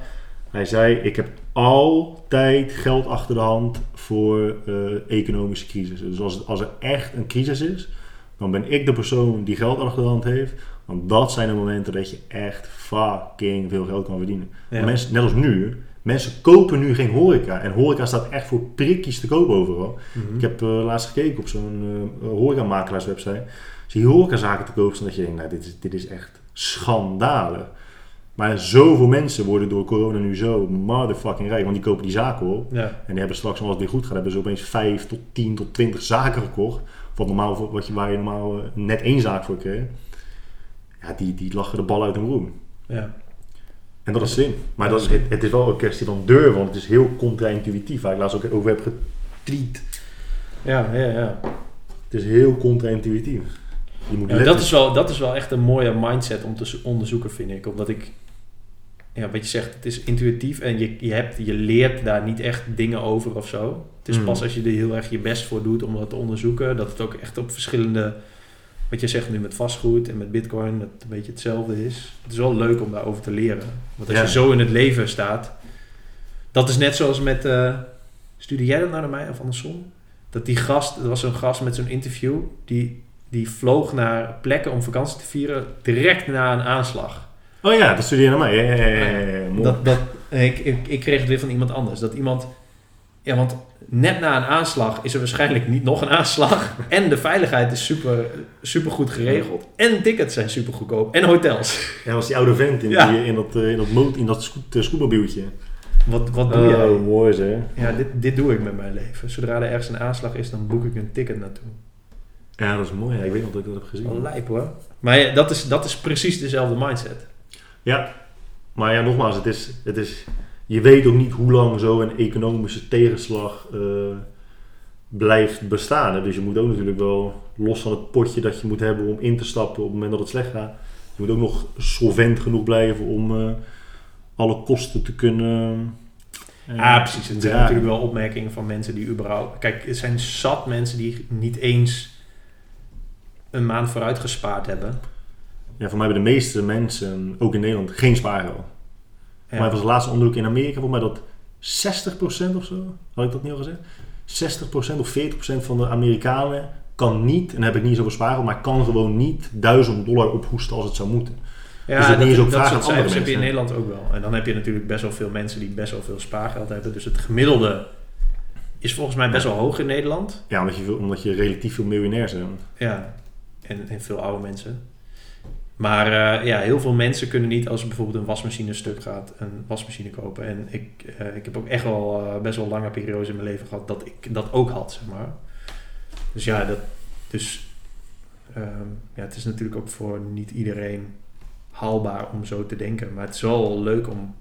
Hij zei, ik heb altijd geld achter de hand voor eh, economische crisis. Dus als, als er echt een crisis is, dan ben ik de persoon die geld achter de hand heeft. Want dat zijn de momenten dat je echt fucking veel geld kan verdienen. Ja. Mensen, net als nu, mensen kopen nu geen horeca. En horeca staat echt voor prikjes te koop overal. Mhm. Ik heb eh, laatst gekeken op zo'n uh, horecamakelaars-website. Zie je horecazaken te koop staan dat je denkt, nou, dit is, dit is echt schandalig. Maar zoveel mensen worden door corona nu zo motherfucking rijk. Want die kopen die zaken op. Ja. En die hebben straks, als het weer goed gaat, hebben ze opeens 5 tot 10 tot 20 zaken gekocht. Wat normaal, wat je, waar je normaal eh, net één zaak voor kreeg. Ja, die, die lachen de bal uit hun roem. ja. En dat is slim. Maar dat is, het, het is wel een kwestie van durven, want het is heel contra-intuïtief. Waar ik laatst ook over heb getweet. Ja, ja, ja. Het is heel contra-intuïtief. Je moet Ja, dat, is wel, dat is wel echt een mooie mindset om te zo- onderzoeken, vind ik. Omdat ik, ja, wat je zegt, het is intuïtief en je, je, hebt, je leert daar niet echt dingen over of zo. Het is Mm. pas als je er heel erg je best voor doet om dat te onderzoeken, dat het ook echt op verschillende, wat je zegt nu met vastgoed en met bitcoin, dat het een beetje hetzelfde is. Het is wel leuk om daarover te leren. Want als Ja. je zo in het leven staat, dat is net zoals met, stuurde jij dat nou naar mij of andersom? Dat die gast, er was zo'n gast met zo'n interview, die, die vloog naar plekken om vakantie te vieren direct na een aanslag. Oh ja, dat studeer je naar mij. Ja, ja, ja. Dat, dat, ik, ik, ik kreeg het weer van iemand anders. Dat iemand, ja, want net na een aanslag is er waarschijnlijk niet nog een aanslag. En de veiligheid is super, super goed geregeld. En tickets zijn super goedkoop. En hotels. Ja, dat was die oude vent in, Ja. die, in dat, eh, in dat, moot, in dat uh, scootmobieltje. Wat, wat doe jij? Oh, mooi zeg. Ja, dit, dit doe ik met mijn leven. Zodra er ergens een aanslag is, dan boek ik een ticket naartoe. Ja, dat is mooi. Ja, ik weet nog dat ik dat heb gezien. Wel lijp hoor. Maar ja, dat is, dat is precies dezelfde mindset. Ja, maar ja, nogmaals, het is, het is, je weet ook niet hoe lang zo'n economische tegenslag eh, blijft bestaan. hè. Dus je moet ook natuurlijk wel, los van het potje dat je moet hebben om in te stappen op het moment dat het slecht gaat, je moet ook nog solvent genoeg blijven om eh, alle kosten te kunnen. eh, Ja, precies. Het zijn natuurlijk wel opmerkingen van mensen die überhaupt... Kijk, er zijn zat mensen die niet eens een maand vooruit gespaard hebben. Ja, voor mij hebben de meeste mensen, ook in Nederland, geen spaargeld. Voor mij was het laatste onderzoek in Amerika, voor mij dat 60% of zo, had ik dat niet al gezegd? 60% of 40% van de Amerikanen kan niet, en heb ik niet over sparen, maar kan gewoon niet 1000 dollar ophoesten als het zou moeten. Ja, Dus dat niet dat vragen soort cijfers heb je in. Nederland ook wel. En dan heb je natuurlijk best wel veel mensen die best wel veel spaargeld hebben. Dus het gemiddelde is volgens mij best wel hoog in Nederland. Ja, omdat je, omdat je relatief veel miljonairs hebt. Ja, en, en veel oude mensen. Maar eh, ja, heel veel mensen kunnen niet als bijvoorbeeld een wasmachine stuk gaat, een wasmachine kopen. En ik, eh, ik heb ook echt wel eh, best wel lange periodes in mijn leven gehad dat ik dat ook had, zeg maar. Dus ja, dat, dus, ehm, ja, het is natuurlijk ook voor niet iedereen haalbaar om zo te denken. Maar het is wel leuk om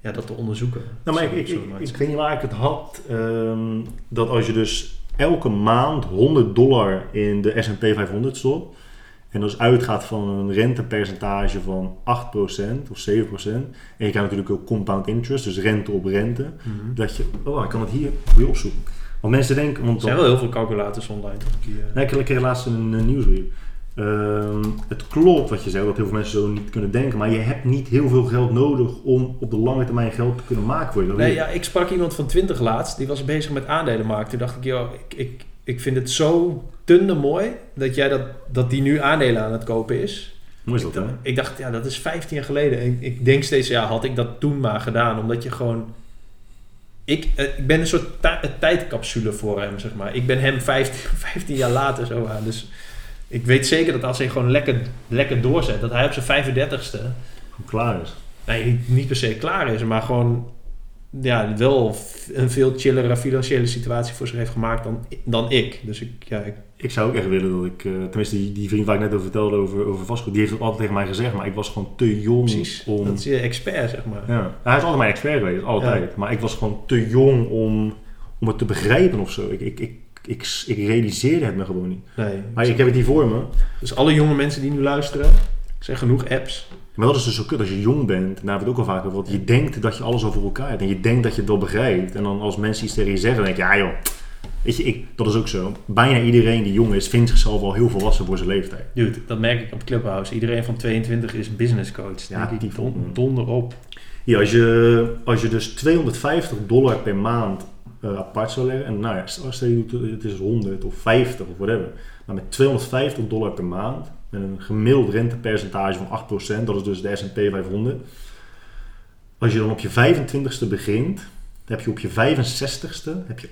ja, dat te onderzoeken. Nou, maar ik, Zo- ik, ik weet niet waar ik het had. ehm, dat als je dus elke maand 100 dollar in de S&P 500 stopt. En dus uitgaat van een rentepercentage van 8% of 7%. En je krijgt natuurlijk ook compound interest, dus rente op rente. Mhm. Dat je, oh, ik kan het hier weer opzoeken. Want mensen denken, want Er zijn wel heel veel calculators online. die, eh, Nee, ik kreeg laatst een, een nieuwsbrief. Ehm, het klopt wat je zegt, dat heel veel mensen zo niet kunnen denken. Maar je hebt niet heel veel geld nodig om op de lange termijn geld te kunnen maken voor je. Dat Nee, ja, ik sprak iemand van 20 laatst, die was bezig met aandelenmarkt. Toen dacht ik, joh, ik, ik, ik vind het zo tunde mooi dat, jij dat, dat die nu aandelen aan het kopen is. Is dat ik, dacht- ik dacht, ja, dat is 15 jaar geleden. En ik denk steeds, ja, had ik dat toen maar gedaan. Omdat je gewoon... Ik, eh, ik ben een soort tijdcapsule voor hem, zeg maar. Ik ben hem 15, 15 jaar later zo aan. Dus Ik weet zeker dat als hij gewoon lekker, lekker doorzet, dat hij op zijn 35ste, Hoe klaar is. nee, niet, per se klaar is, maar gewoon ja, wel een veel chillere financiële situatie voor zich heeft gemaakt dan, dan ik. Dus ik, ja, ik, Ik zou ook echt willen dat ik, eh, tenminste die, die vriend waar ik net over vertelde over, over vastgoed, die heeft het altijd tegen mij gezegd, maar ik was gewoon te jong precies. om... Dat is je expert, zeg maar. Ja. Hij is altijd mijn expert geweest, altijd. Maar ik was gewoon te jong om, om het te begrijpen of zo. Ik, ik, ik, ik, ik realiseerde het me gewoon niet. Nee. Maar ik heb het hier voor me. Dus alle jonge mensen die nu luisteren, er zijn genoeg apps. Maar dat is dus zo kut als je jong bent. En daar hebben we het ook al vaak over. Want je denkt dat je alles over elkaar hebt. En je denkt dat je het wel begrijpt. En dan als mensen iets tegen je zeggen, dan denk je, ja joh. Weet je, ik, dat is ook zo. Bijna iedereen die jong is, vindt zichzelf al heel volwassen voor zijn leeftijd. Dude, dat merk ik op Clubhouse. Iedereen van 22 is business coach. Ja, die don, donder op. Ja, als je, als je dus 250 dollar per maand eh, apart zou leggen. En nou ja, stel je doet het is 100 of 50 of whatever. Maar met 250 dollar per maand. Met een gemiddeld rentepercentage van 8%. Dat is dus de S&P 500. Als je dan op je 25ste begint. Dan heb je op je 65ste heb je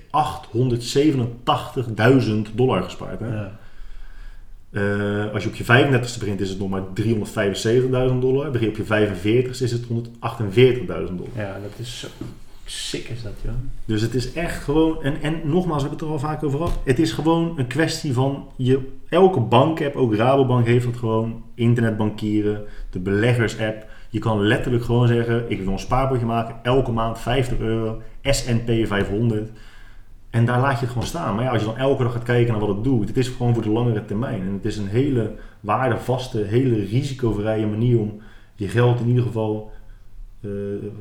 887.000 dollar gespaard. Hè? Ja. Eh, als je op je 35ste begint is het nog maar 375.000 dollar. Begin je op je 45ste is het 148.000 dollar. ja, dat is zo sick is dat, joh. Dus het is echt gewoon, en, en nogmaals, we hebben het er al vaak over gehad. Het is gewoon een kwestie van, je, elke bank-app, ook Rabobank heeft dat gewoon, internetbankieren, de beleggers-app. Je kan letterlijk gewoon zeggen, ik wil een spaarpotje maken, elke maand 50 euro, S&P 500. En daar laat je het gewoon staan. Maar ja, als je dan elke dag gaat kijken naar wat het doet, het is gewoon voor de langere termijn. En het is een hele waardevaste, hele risicovrije manier om je geld in ieder geval eh,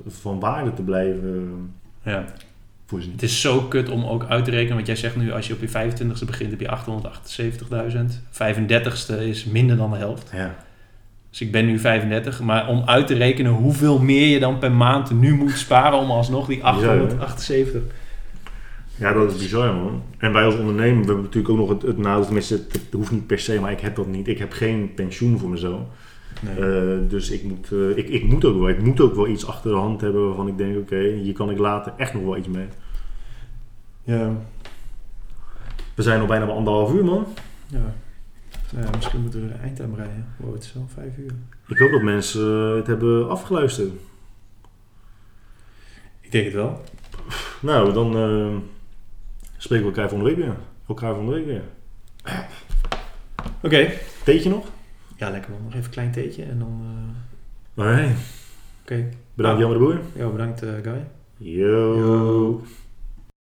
van waarde te blijven Ja. voorzien. Het is zo kut om ook uit te rekenen. Want jij zegt nu, als je op je 25ste begint, heb je 878.000. 35ste is minder dan de helft. Ja. Dus ik ben nu 35. Maar om uit te rekenen hoeveel meer je dan per maand nu moet sparen om alsnog die Bizar, hè? 878. ja, dat is bizar man. En wij als ondernemer, we hebben natuurlijk ook nog het, het nadeel, tenminste, het, hoeft niet per se, maar ik heb dat niet. Ik heb geen pensioen voor mezelf. Nee. Eh, dus ik moet, eh, ik, ik, moet ook wel, ik moet ook wel iets achter de hand hebben waarvan ik denk, oké, hier kan ik later echt nog wel iets mee. ja. We zijn al bijna bij anderhalf uur man. Ja. Ja. Misschien moeten we er een eind aan breien. Wow, het is al vijf uur. Ik hoop dat mensen het hebben afgeluisterd. Ik denk het wel. Nou, dan eh, spreken we elkaar volgende week weer. Elkaar volgende week weer. Oké. Theetje nog? Ja, lekker man. Nog even een klein theetje en dan... eh, Alright. Oké. Bedankt Jan de Boer. Ja, bedankt eh, Guy. Yo. Yo.